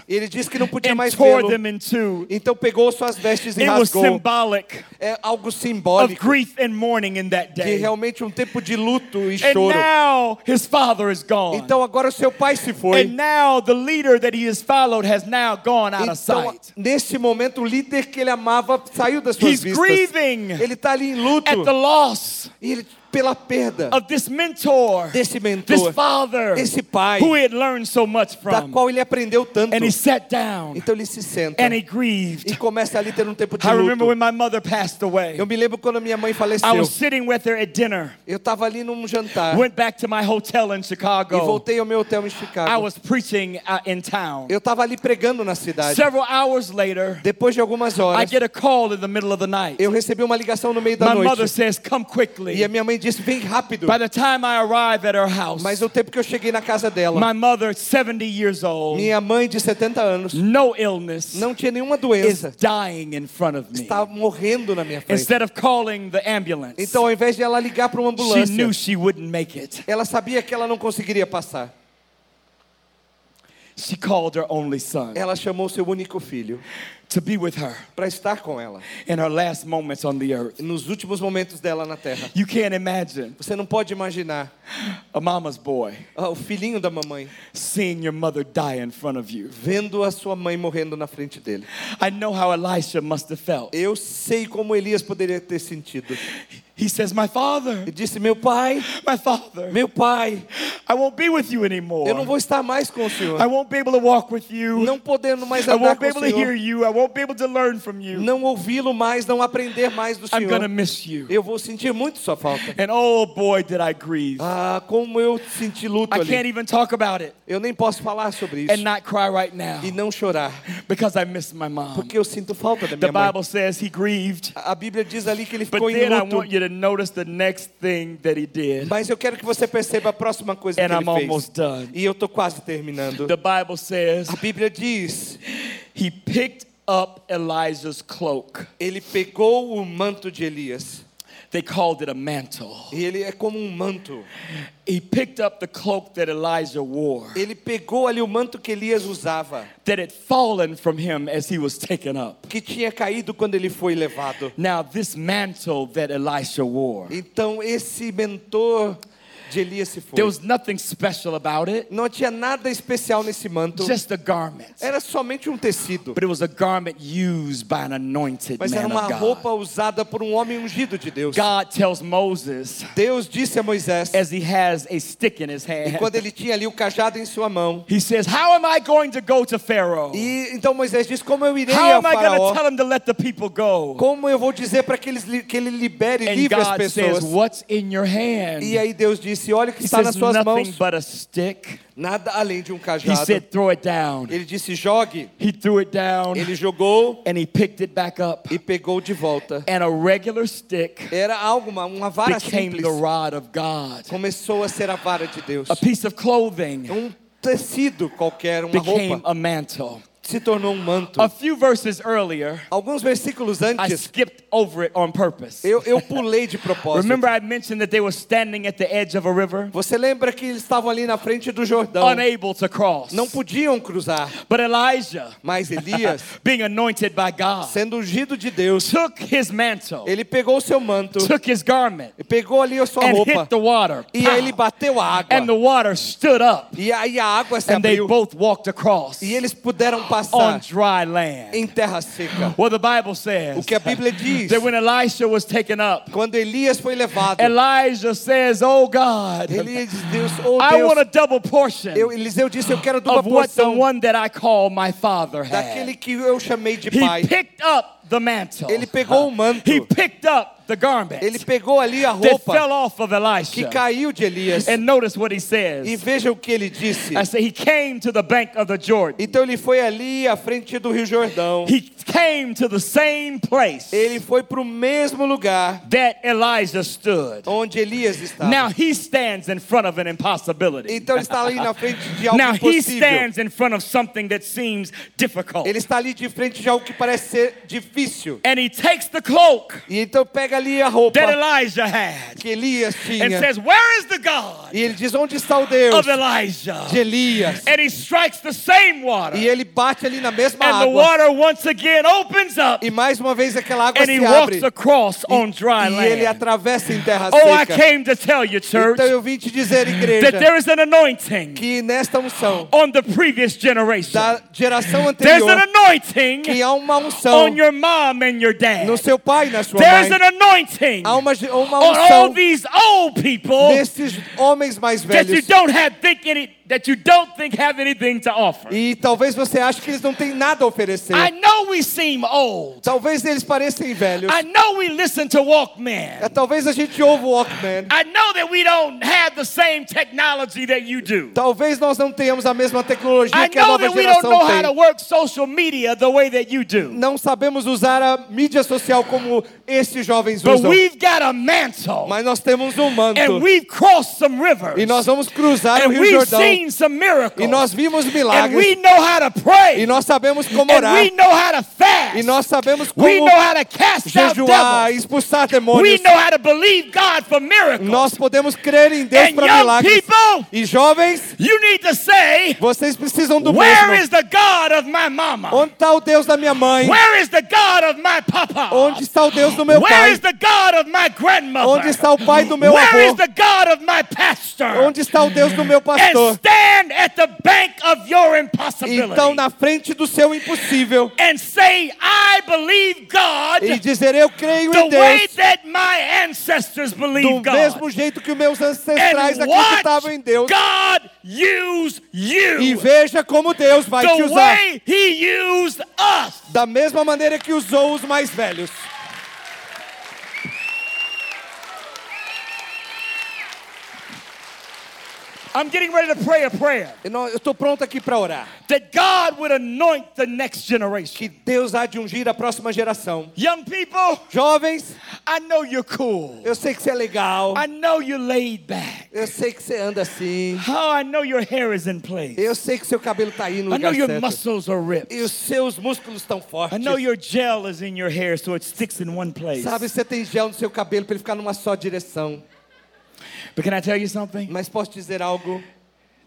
Ele disse que não podia mais vê-lo. them in two. Então pegou suas vestes e It was rasgou. symbolic É algo of simbólico grief and mourning in that de day. realmente um tempo de luto e And choro. now his father is gone. Então agora o seu pai se foi. And now the leader that he has followed has now gone out of Então, sight. nesse momento, o líder que ele amava saiu das suas He's vistas. grieving Ele está ali em luto. at the loss E ele, pela perda of this mentor, desse this mentor, father, esse pai, who he had learned so much da from. qual ele aprendeu tanto. And he sat down Então ele se senta and he grieved. e começa ali ter um tempo de I remember luto. when my mother passed away. Eu me lembro quando minha mãe I faleceu. was sitting with her at dinner, Eu estava ali num jantar went back to my hotel in e Chicago. voltei ao meu hotel em I Chicago. was preaching uh, in town. Eu estava ali pregando na cidade. Several hours later, Depois de algumas I horas, get a call in the middle of the night. eu recebi uma ligação no meio da My mother noite. says, Come quickly. E a minha mãe disse: Vem rápido. By the time I arrive at her house, Mas no tempo que eu cheguei na casa dela, my mother, 70 years old, minha mãe de 70 anos, no illness, não tinha nenhuma is doença, dying in front of me. estava morrendo na minha frente. Instead of calling the ambulance, Então, ao invés de ela ligar para uma she ambulância, knew she wouldn't make it. ela sabia que ela não conseguiria passar. She called her only son Ela chamou seu único filho to be with her para estar com ela in her last moments on the earth. nos últimos momentos dela na terra. You can't imagine Você não pode imaginar a mama's boy ah, o filhinho da mamãe seeing your mother die in front of you. vendo a sua mãe morrendo na frente dele. I know how Elisha must have felt. Eu sei como Elias poderia ter sentido. He says, My father, Ele disse: Meu pai, my father, meu pai, I won't be with you anymore. Eu não vou estar mais com o I Senhor. won't be able to walk with you. Não podendo mais I andar won't com be able to hear Senhor. you. I won't be able to learn from you. Não ouvi-lo mais, não aprender mais do I'm going to Senhor. miss you. Eu vou sentir muito sua falta. And oh boy, did I grieve. Ah, como eu senti luto I can't ali. even talk about it Eu nem posso falar sobre and isso not cry right now e não chorar, because I miss my mom. porque eu sinto falta da The minha mãe. Bible says he grieved, A Bíblia diz ali que ele ficou em I luto. To notice the next thing that he did. Mas eu quero que você perceba a próxima coisa And que I'm ele fez. almost done. E eu estou quase terminando. The Bible says A Bíblia diz: he picked up Elijah's cloak. ele pegou o manto de Elias. They called it a mantle. E ele é como um manto. He picked up the cloak that Elijah wore, Ele pegou ali o manto que Elias usava, that had fallen from him as he was taken up. que tinha caído quando ele foi levado. Now, this mantle that Elisha wore, Então esse mentor de Elias se foi. there was nothing special about it, Não tinha nada especial nesse manto. just a garment. Era somente um tecido. But it was a garment used by an anointed Mas era uma roupa usada por um homem ungido de Deus. God tells Moses Deus disse a Moisés, as he has a stick in his e hand, quando ele tinha ali o cajado em sua mão, he says, How am I going to go to Pharaoh? e então Moisés disse: Como eu irei How ao am I going to faraó? tell him to let the people go? Como eu vou dizer para que, eles que ele libere And livre as God says, pessoas? What's in your hand? E aí Deus disse: Olha o que He está nas suas Nothing mãos, but a stick. nada além de um He cajado. said, Throw it down. Ele disse: Jogue. He threw it down Ele jogou and he picked it back up. e pegou de volta. And a regular stick Era algo, uma, uma vara became simples. the rod of God. Começou a ser a vara de Deus. A piece of clothing Um tecido qualquer, uma became roupa, a mantle. Se tornou um manto. A few verses earlier, Alguns versículos I antes, skipped over it on purpose. eu, eu pulei de propósito. Remember, I mentioned that they were standing at the edge of a river, Você lembra que eles estavam ali na frente do Jordão? unable to cross. Não podiam cruzar. But Elijah, Mas Elias, being anointed by God, sendo ungido de Deus, took his mantle, ele pegou o seu manto, took his garment, e pegou ali a sua and roupa, hit the water. e aí ele bateu a água. And the water stood up, E aí a água se and they abriu. both walked across E eles puderam on dry land. em terra seca. Well, the Bible O says que a Bíblia diz, that when Elisha was taken up, quando Elias foi levado, Elijah says, Oh God, Elias Deus, oh I want a double portion eu, Eliseu disse, eu quero dupla of what the one that I call my father daquele had. que eu chamei de He picked up the mantle. Ele pegou o manto. He picked up the garment Ele pegou ali a that roupa fell off of que caiu de Elias. And notice what he E says. veja o que ele disse. I he came to the bank of the Jordan. Então ele foi ali à frente do Rio Jordão. He came to the same place Ele foi para o mesmo lugar that Elijah stood. onde Elias estava. Now he stands in front of an impossibility. Então ele está ali na frente de algo Now he impossível. stands in front of something that seems difficult. Ele está ali de frente de algo que parece ser difícil. And he takes the cloak E então pega ali a roupa that Elijah had que Elias and says, Where is the God E ele diz: Onde está o Deus of Elijah? de Elias? And he strikes the same water. E ele bate ali na mesma And the water once again opens up E mais uma vez aquela água and he se walks abre. across on dry E ele land. atravessa em terra Oh, I came to tell you, church, Então eu vim te dizer, that there is an anointing que nesta unção on the previous generation. da geração There's an anointing que há uma unção on your mom and your dad. no seu pai e na sua There's mãe. an anointing. Há uma, uma on all these old people desses homens mais that you don't have think any that you don't think have anything to offer. E talvez você ache que eles não têm nada a oferecer. I know we seem old. Talvez eles pareçam velhos. I know we listen to Walkman. É, Talvez a gente ouve o Walkman. I know that we don't have the same technology that you do. Talvez nós não tenhamos a mesma tecnologia I que a know nova that we don't geração know how to tem. work social media the way that you do. Não sabemos usar a mídia social como esses jovens But usam. we've got a mantle. Mas nós temos um manto. And we've crossed some rivers. E nós vamos cruzar o And Rio we've Jordão. Seen some miracles. E nós vimos and milagres. we know how to pray. E nós sabemos como orar. we know how to fast. E nós sabemos we como know how to cast out jejuar, expulsar We demônios. know how to believe God for miracles. Nós podemos crer em Deus para milagres. people, E jovens, you need to say, vocês precisam do Where mesmo. is the God of my mama? Onde está o Deus da minha mãe? Where is the God of my papa? Onde está o Deus do meu Where pai? is the God of my grandmother? Onde está o pai do meu Where is avô? the God of my pastor? Onde está o Deus do meu pastor? Stand at the bank of your impossibility Então, na frente do seu impossível, and say, I believe God e dizer: Eu creio the em way Deus, that my ancestors do believe God. mesmo jeito que os meus ancestrais acreditavam em Deus, God use you e veja como Deus vai te the usar. way He used us. Da mesma maneira que usou os mais velhos. I'm getting ready to pray a prayer Eu estou pronto aqui para orar. that God would anoint the next generation. Que Deus há de ungir a próxima geração. Young people, Jovens, I know you're cool. eu sei que você é legal. I know you're laid back. Eu sei que você anda assim. Oh, I know your hair is in place. Eu sei que seu cabelo está aí no I know lugar your certo. muscles are ripped. E os seus músculos estão I fortes. know your gel is in your hair so it sticks in one place. Sabe, você tem gel no seu cabelo para ele ficar numa só direção. But can I tell you something? Mas posso dizer algo?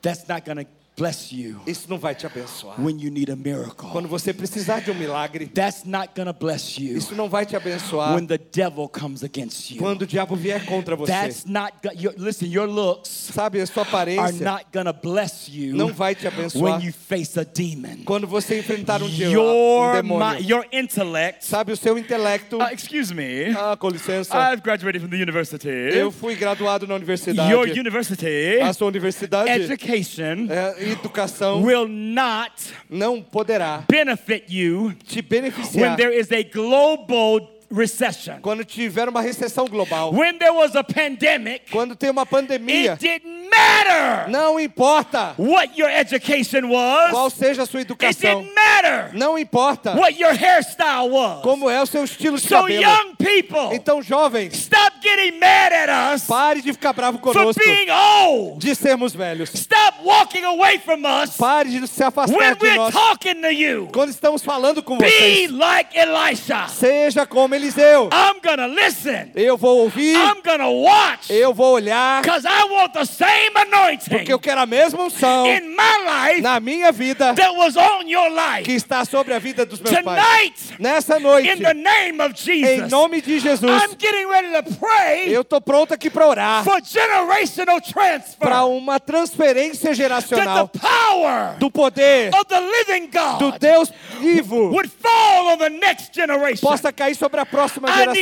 That's not going to bless you Isso não vai te abençoar. when you need a miracle. Quando você precisar de um milagre, That's not to bless you isso não vai te abençoar. when the devil comes against you. Quando o diabo vier contra você. That's not your, listen, your looks Sabe, a sua are aparência not going to bless you não vai te abençoar. when you face a demon. Quando você enfrentar um, dia, um demônio. your intellect, Sabe, o seu intelecto. uh, excuse me, Ah, com licença. I've graduated from the university. Eu fui graduado na universidade. Your university A sua universidade, education é, educação, will not não poderá benefit you te when beneficiar there is a global recession. quando tiver uma recessão global. When there was a pandemic, Quando tem uma pandemia, it didn't matter não importa what your education qual was. seja a sua It educação. didn't matter Não importa what your hairstyle was. como é o seu estilo de So cabelo. young people, Então, jovens, stop getting mad at us pare de ficar bravo for conosco being old. de sermos velhos. Stop walking away from us Pare de se afastar when de we're nós talking to you. quando estamos falando com Be vocês. like Elisha. Seja como Eliseu. I'm gonna listen. Eu vou ouvir, I'm gonna watch. eu vou olhar, Because I want the same anointing porque eu quero a mesma unção in my life na minha vida that was on your que life. está sobre a vida dos meus pais. Tonight, Nessa noite, in the name of em Jesus, nome de Jesus, I'm getting ready to pray eu estou pronto aqui para orar for generational para transfer. uma transferência That geracional the power do poder of the living do God Deus vivo would fall on the next generation. possa cair sobre a próxima geração.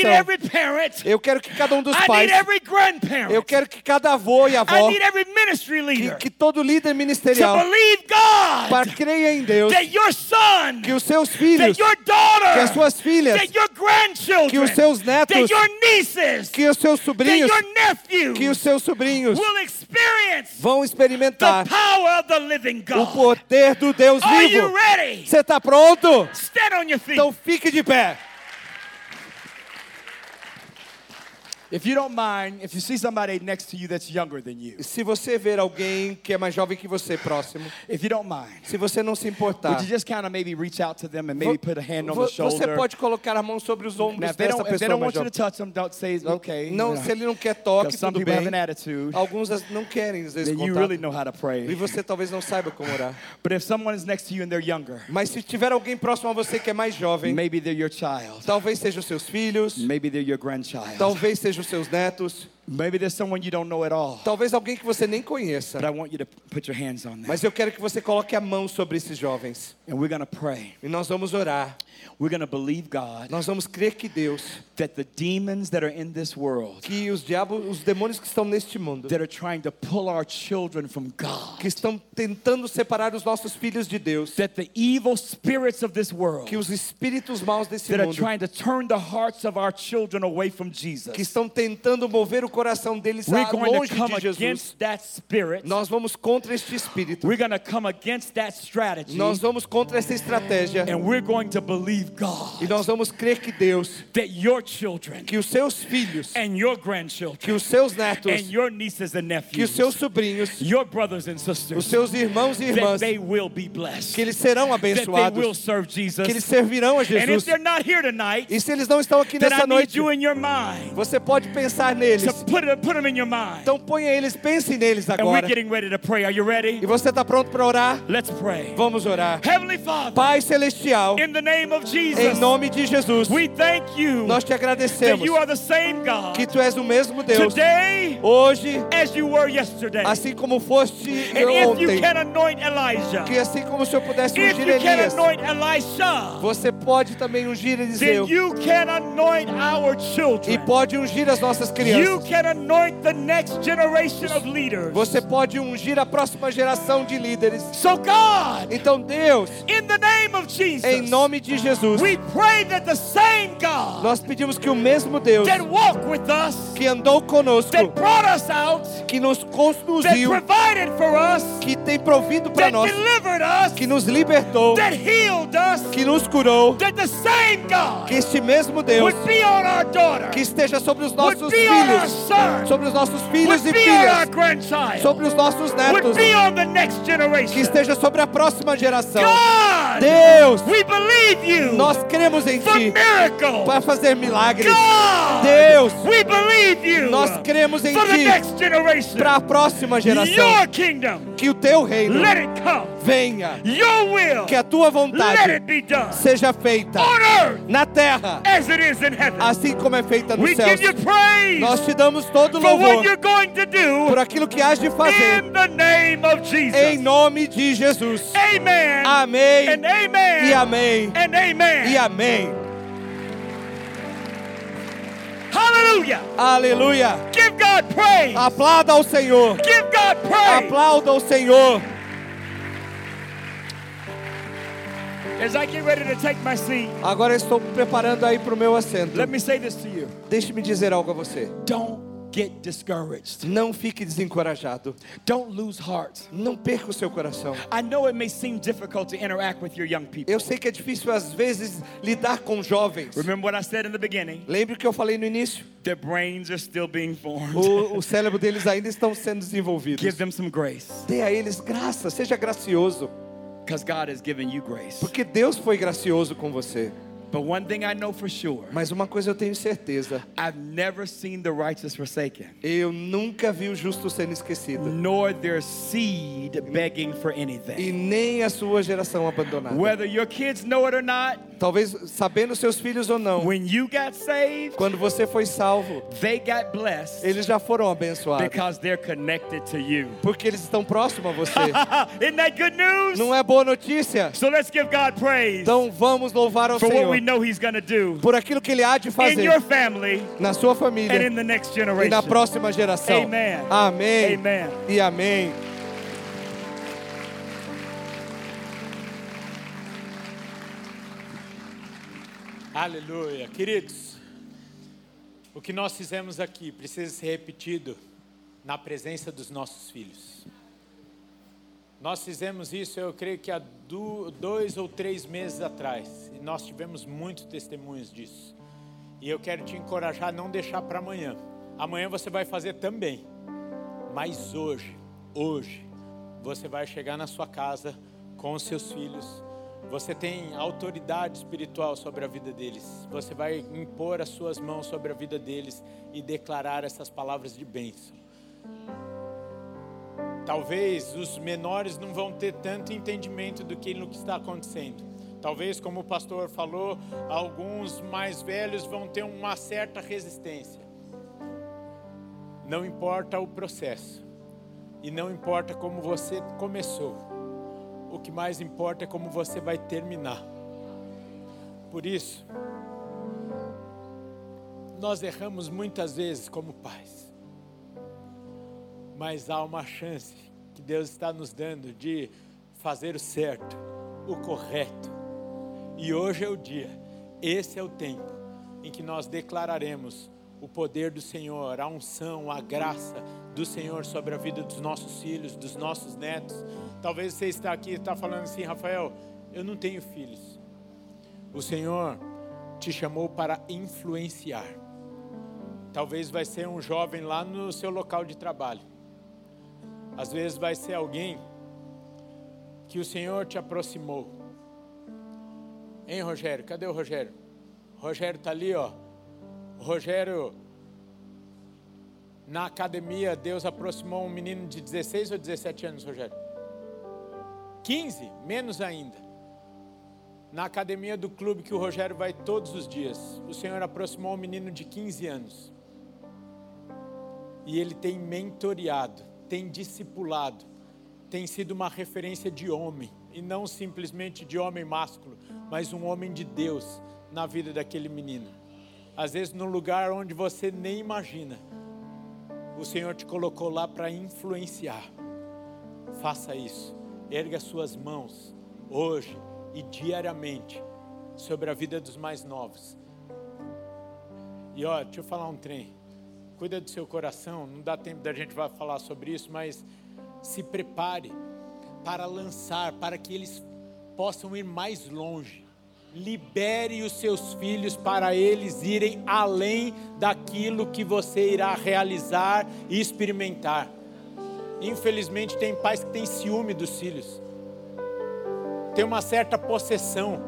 Eu quero que cada um dos pais, eu quero que cada avô e avó, que, que todo líder ministerial, para creia em Deus, que os seus filhos, que as suas filhas, que os seus netos, que os seus sobrinhos, que os seus sobrinhos vão experimentar o poder do Deus vivo. Você está pronto? Então fique de pé. If you don't mind, if you see somebody next to you that's younger than you, Se você ver alguém que é mais jovem que você próximo, if you don't mind, se você não se importar, would you just kind of maybe reach out to them and maybe put a hand on the shoulder? você pode colocar a mão sobre os ombros dessa don't, if they pessoa don't mais want you to touch them, don't say okay. Não, you know. se ele não quer toque, some tudo people have an attitude. Alguns não querem, às vezes, Then you contato. really know how to E pray. você talvez não saiba como orar. But if someone is next to you and they're younger, Mas se tiver alguém próximo a você que é mais jovem, maybe they're your child, talvez sejam seus filhos, maybe they're your grandchild, talvez sejam os seus netos, maybe there's someone you don't know at all. talvez alguém que você nem conheça. But I want you to put your hands on them. Mas eu quero que você coloque a mão sobre esses jovens. And we're to pray. E nós vamos orar. We're going to believe God Nós vamos crer que Deus, that the demons that are in this world que os diabos, os demônios que estão neste mundo, that are trying to pull our children from God, que estão tentando separar os nossos filhos de Deus, that the evil spirits of this world que os espíritos maus desse that are mundo, trying to turn the hearts of our children away from Jesus, que estão tentando mover o coração deles we're a going to longe come de Jesus, against that spirit. nós vamos contra este espírito. We're going to come against that strategy. Nós vamos contra essa estratégia And we're going to believe e nós vamos crer que Deus, that your children que os seus filhos, and your que os seus netos, and your nieces and que os seus sobrinhos, your brothers and os seus irmãos e irmãs, que eles serão abençoados, que eles servirão a Jesus. E se eles não estão aqui nessa noite, você pode pensar neles. to put, it, put them in your mind. Então ponha eles, pense neles agora. E você está pronto para orar? Let's pray. Vamos orar. Pai celestial, name of Jesus, Em nome de Jesus, we thank you nós te agradecemos you are the same God que tu és o mesmo Deus hoje, assim como foste ontem. can anoint Elijah, Que assim como o Senhor pudesse ungir you can Elias, você pode também ungir Eliseu then you can anoint our e pode ungir as nossas You crianças. can anoint the next generation of leaders. Você pode ungir a próxima geração de líderes. Então, Deus, in the name of Jesus, em nome de Jesus, we pray that the same God nós pedimos que o mesmo Deus that walked with us, que andou conosco, that brought us out, que nos that conduziu, provided for us, que tem provido para nós, delivered us, que nos libertou, that healed us, que nos curou, that the same God que este mesmo Deus que esteja sobre os nossos be on our filhos, sobre os nossos filhos e be on our filhas, sobre os nossos netos, be on the next que esteja sobre a próxima geração. God, Deus, we believe you nós cremos em Ti para fazer milagres. God, Deus, nós cremos em Ti para a próxima geração. Que o Teu reino venha, que a Tua vontade seja feita na terra, assim como é feita nos céus. you praise Nós te damos todo what louvor por aquilo que has de fazer, em nome de Jesus. Amém amen. e amém Amen. e amém. Hallelujah. Aleluia. Give God praise. Aplauda ao Senhor. Give God praise. Aplauda ao Senhor. As I get ready to take my seat, Agora estou me preparando aí para o meu assento. let me say this to you. Deixe-me dizer algo a você. Don't get discouraged. Não fique desencorajado. Don't lose heart. Não perca o seu coração. I know it may seem difficult to interact with your young people. Eu sei que é difícil às vezes lidar com jovens. Remember what I said in the beginning? Lembre o que eu falei no início? Their brains are still being formed. O, o cérebro deles ainda estão sendo desenvolvidos. Give them some grace Dê a eles graça, seja gracioso, because God has given you grace. porque Deus foi gracioso com você. But one thing I know for sure Mas uma coisa eu tenho certeza: I've never seen the righteous forsaken, eu nunca vi o justo sendo esquecido, nor their seed begging for e anything. nem a sua geração abandonada. Whether your kids know it or not, Talvez sabendo seus filhos ou não, when you got saved, quando você foi salvo, they got blessed eles já foram abençoados, because they're connected to you. porque eles estão próximos a você. Isn't that good news? Não é boa notícia? So let's give God praise Então vamos louvar ao Senhor know He's going to do por aquilo que Ele há de in fazer your family na sua and família in the next e na generation. próxima geração. Amen. Amém. Amen. E amém. Aleluia. Queridos, o que nós fizemos aqui precisa ser repetido na presença dos nossos filhos. Nós fizemos isso, eu creio que há do- dois ou três meses atrás, e nós tivemos muitos testemunhos disso. E eu quero te encorajar a não deixar para amanhã. Amanhã você vai fazer também, mas hoje, hoje, você vai chegar na sua casa com os seus filhos. Você tem autoridade espiritual sobre a vida deles. Você vai impor as suas mãos sobre a vida deles e declarar essas palavras de bênção. Talvez os menores não vão ter tanto entendimento do que está acontecendo. Talvez, como o pastor falou, alguns mais velhos vão ter uma certa resistência. Não importa o processo e não importa como você começou. O que mais importa é como você vai terminar. Por isso, nós erramos muitas vezes como pais mas há uma chance que Deus está nos dando de fazer o certo, o correto. E hoje é o dia, esse é o tempo em que nós declararemos o poder do Senhor, a unção, a graça do Senhor sobre a vida dos nossos filhos, dos nossos netos. Talvez você está aqui e está falando assim, Rafael, eu não tenho filhos. O Senhor te chamou para influenciar. Talvez vai ser um jovem lá no seu local de trabalho. Às vezes vai ser alguém que o Senhor te aproximou. Hein, Rogério? Cadê o Rogério? O Rogério está ali, ó. O Rogério, na academia, Deus aproximou um menino de 16 ou 17 anos, Rogério? 15? Menos ainda. Na academia do clube que o Rogério vai todos os dias, o Senhor aproximou um menino de 15 anos. E ele tem mentoreado, tem discipulado, tem sido uma referência de homem, e não simplesmente de homem másculo, mas um homem de Deus na vida daquele menino. Às vezes, num lugar onde você nem imagina, o Senhor te colocou lá para influenciar. Faça isso, erga suas mãos hoje e diariamente sobre a vida dos mais novos. E ó, deixa eu falar um trem. Cuida do seu coração, não dá tempo da gente vai falar sobre isso, mas se prepare para lançar, para que eles possam ir mais longe. Libere os seus filhos para eles irem além daquilo que você irá realizar e experimentar. Infelizmente, tem pais que têm ciúme dos filhos tem uma certa possessão.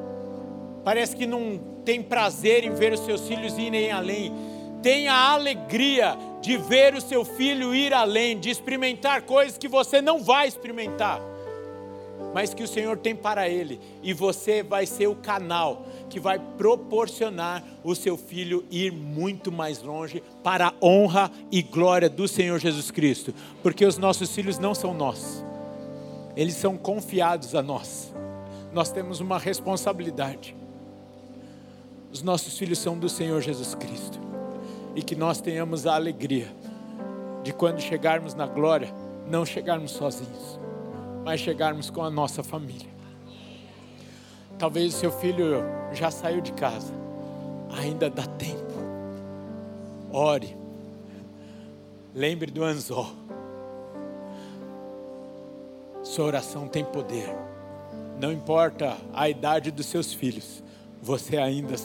Parece que não tem prazer em ver os seus filhos irem além. Tenha a alegria de ver o seu filho ir além, de experimentar coisas que você não vai experimentar, mas que o Senhor tem para ele, e você vai ser o canal que vai proporcionar o seu filho ir muito mais longe para a honra e glória do Senhor Jesus Cristo, porque os nossos filhos não são nossos, eles são confiados a nós nós temos uma responsabilidade. Os nossos filhos são do Senhor Jesus Cristo. E que nós tenhamos a alegria de quando chegarmos na glória, não chegarmos sozinhos, mas chegarmos com a nossa família. Talvez o seu filho já saiu de casa, ainda dá tempo. Ore, lembre do anzol. Sua oração tem poder. Não importa a idade dos seus filhos, você ainda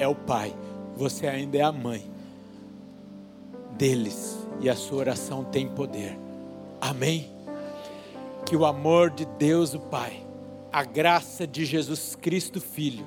é o pai, você ainda é a mãe deles e a sua oração tem poder. Amém? Que o amor de Deus, o Pai, a graça de Jesus Cristo, Filho,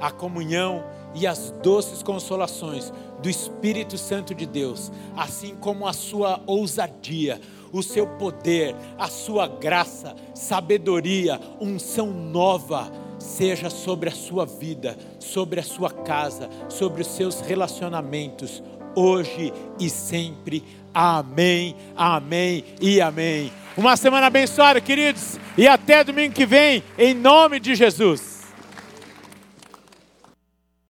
a comunhão e as doces consolações do Espírito Santo de Deus, assim como a sua ousadia, o seu poder, a sua graça, sabedoria, unção nova, seja sobre a sua vida, sobre a sua casa, sobre os seus relacionamentos, hoje e sempre. Amém, amém e amém. Uma semana abençoada, queridos, e até domingo que vem, em nome de Jesus.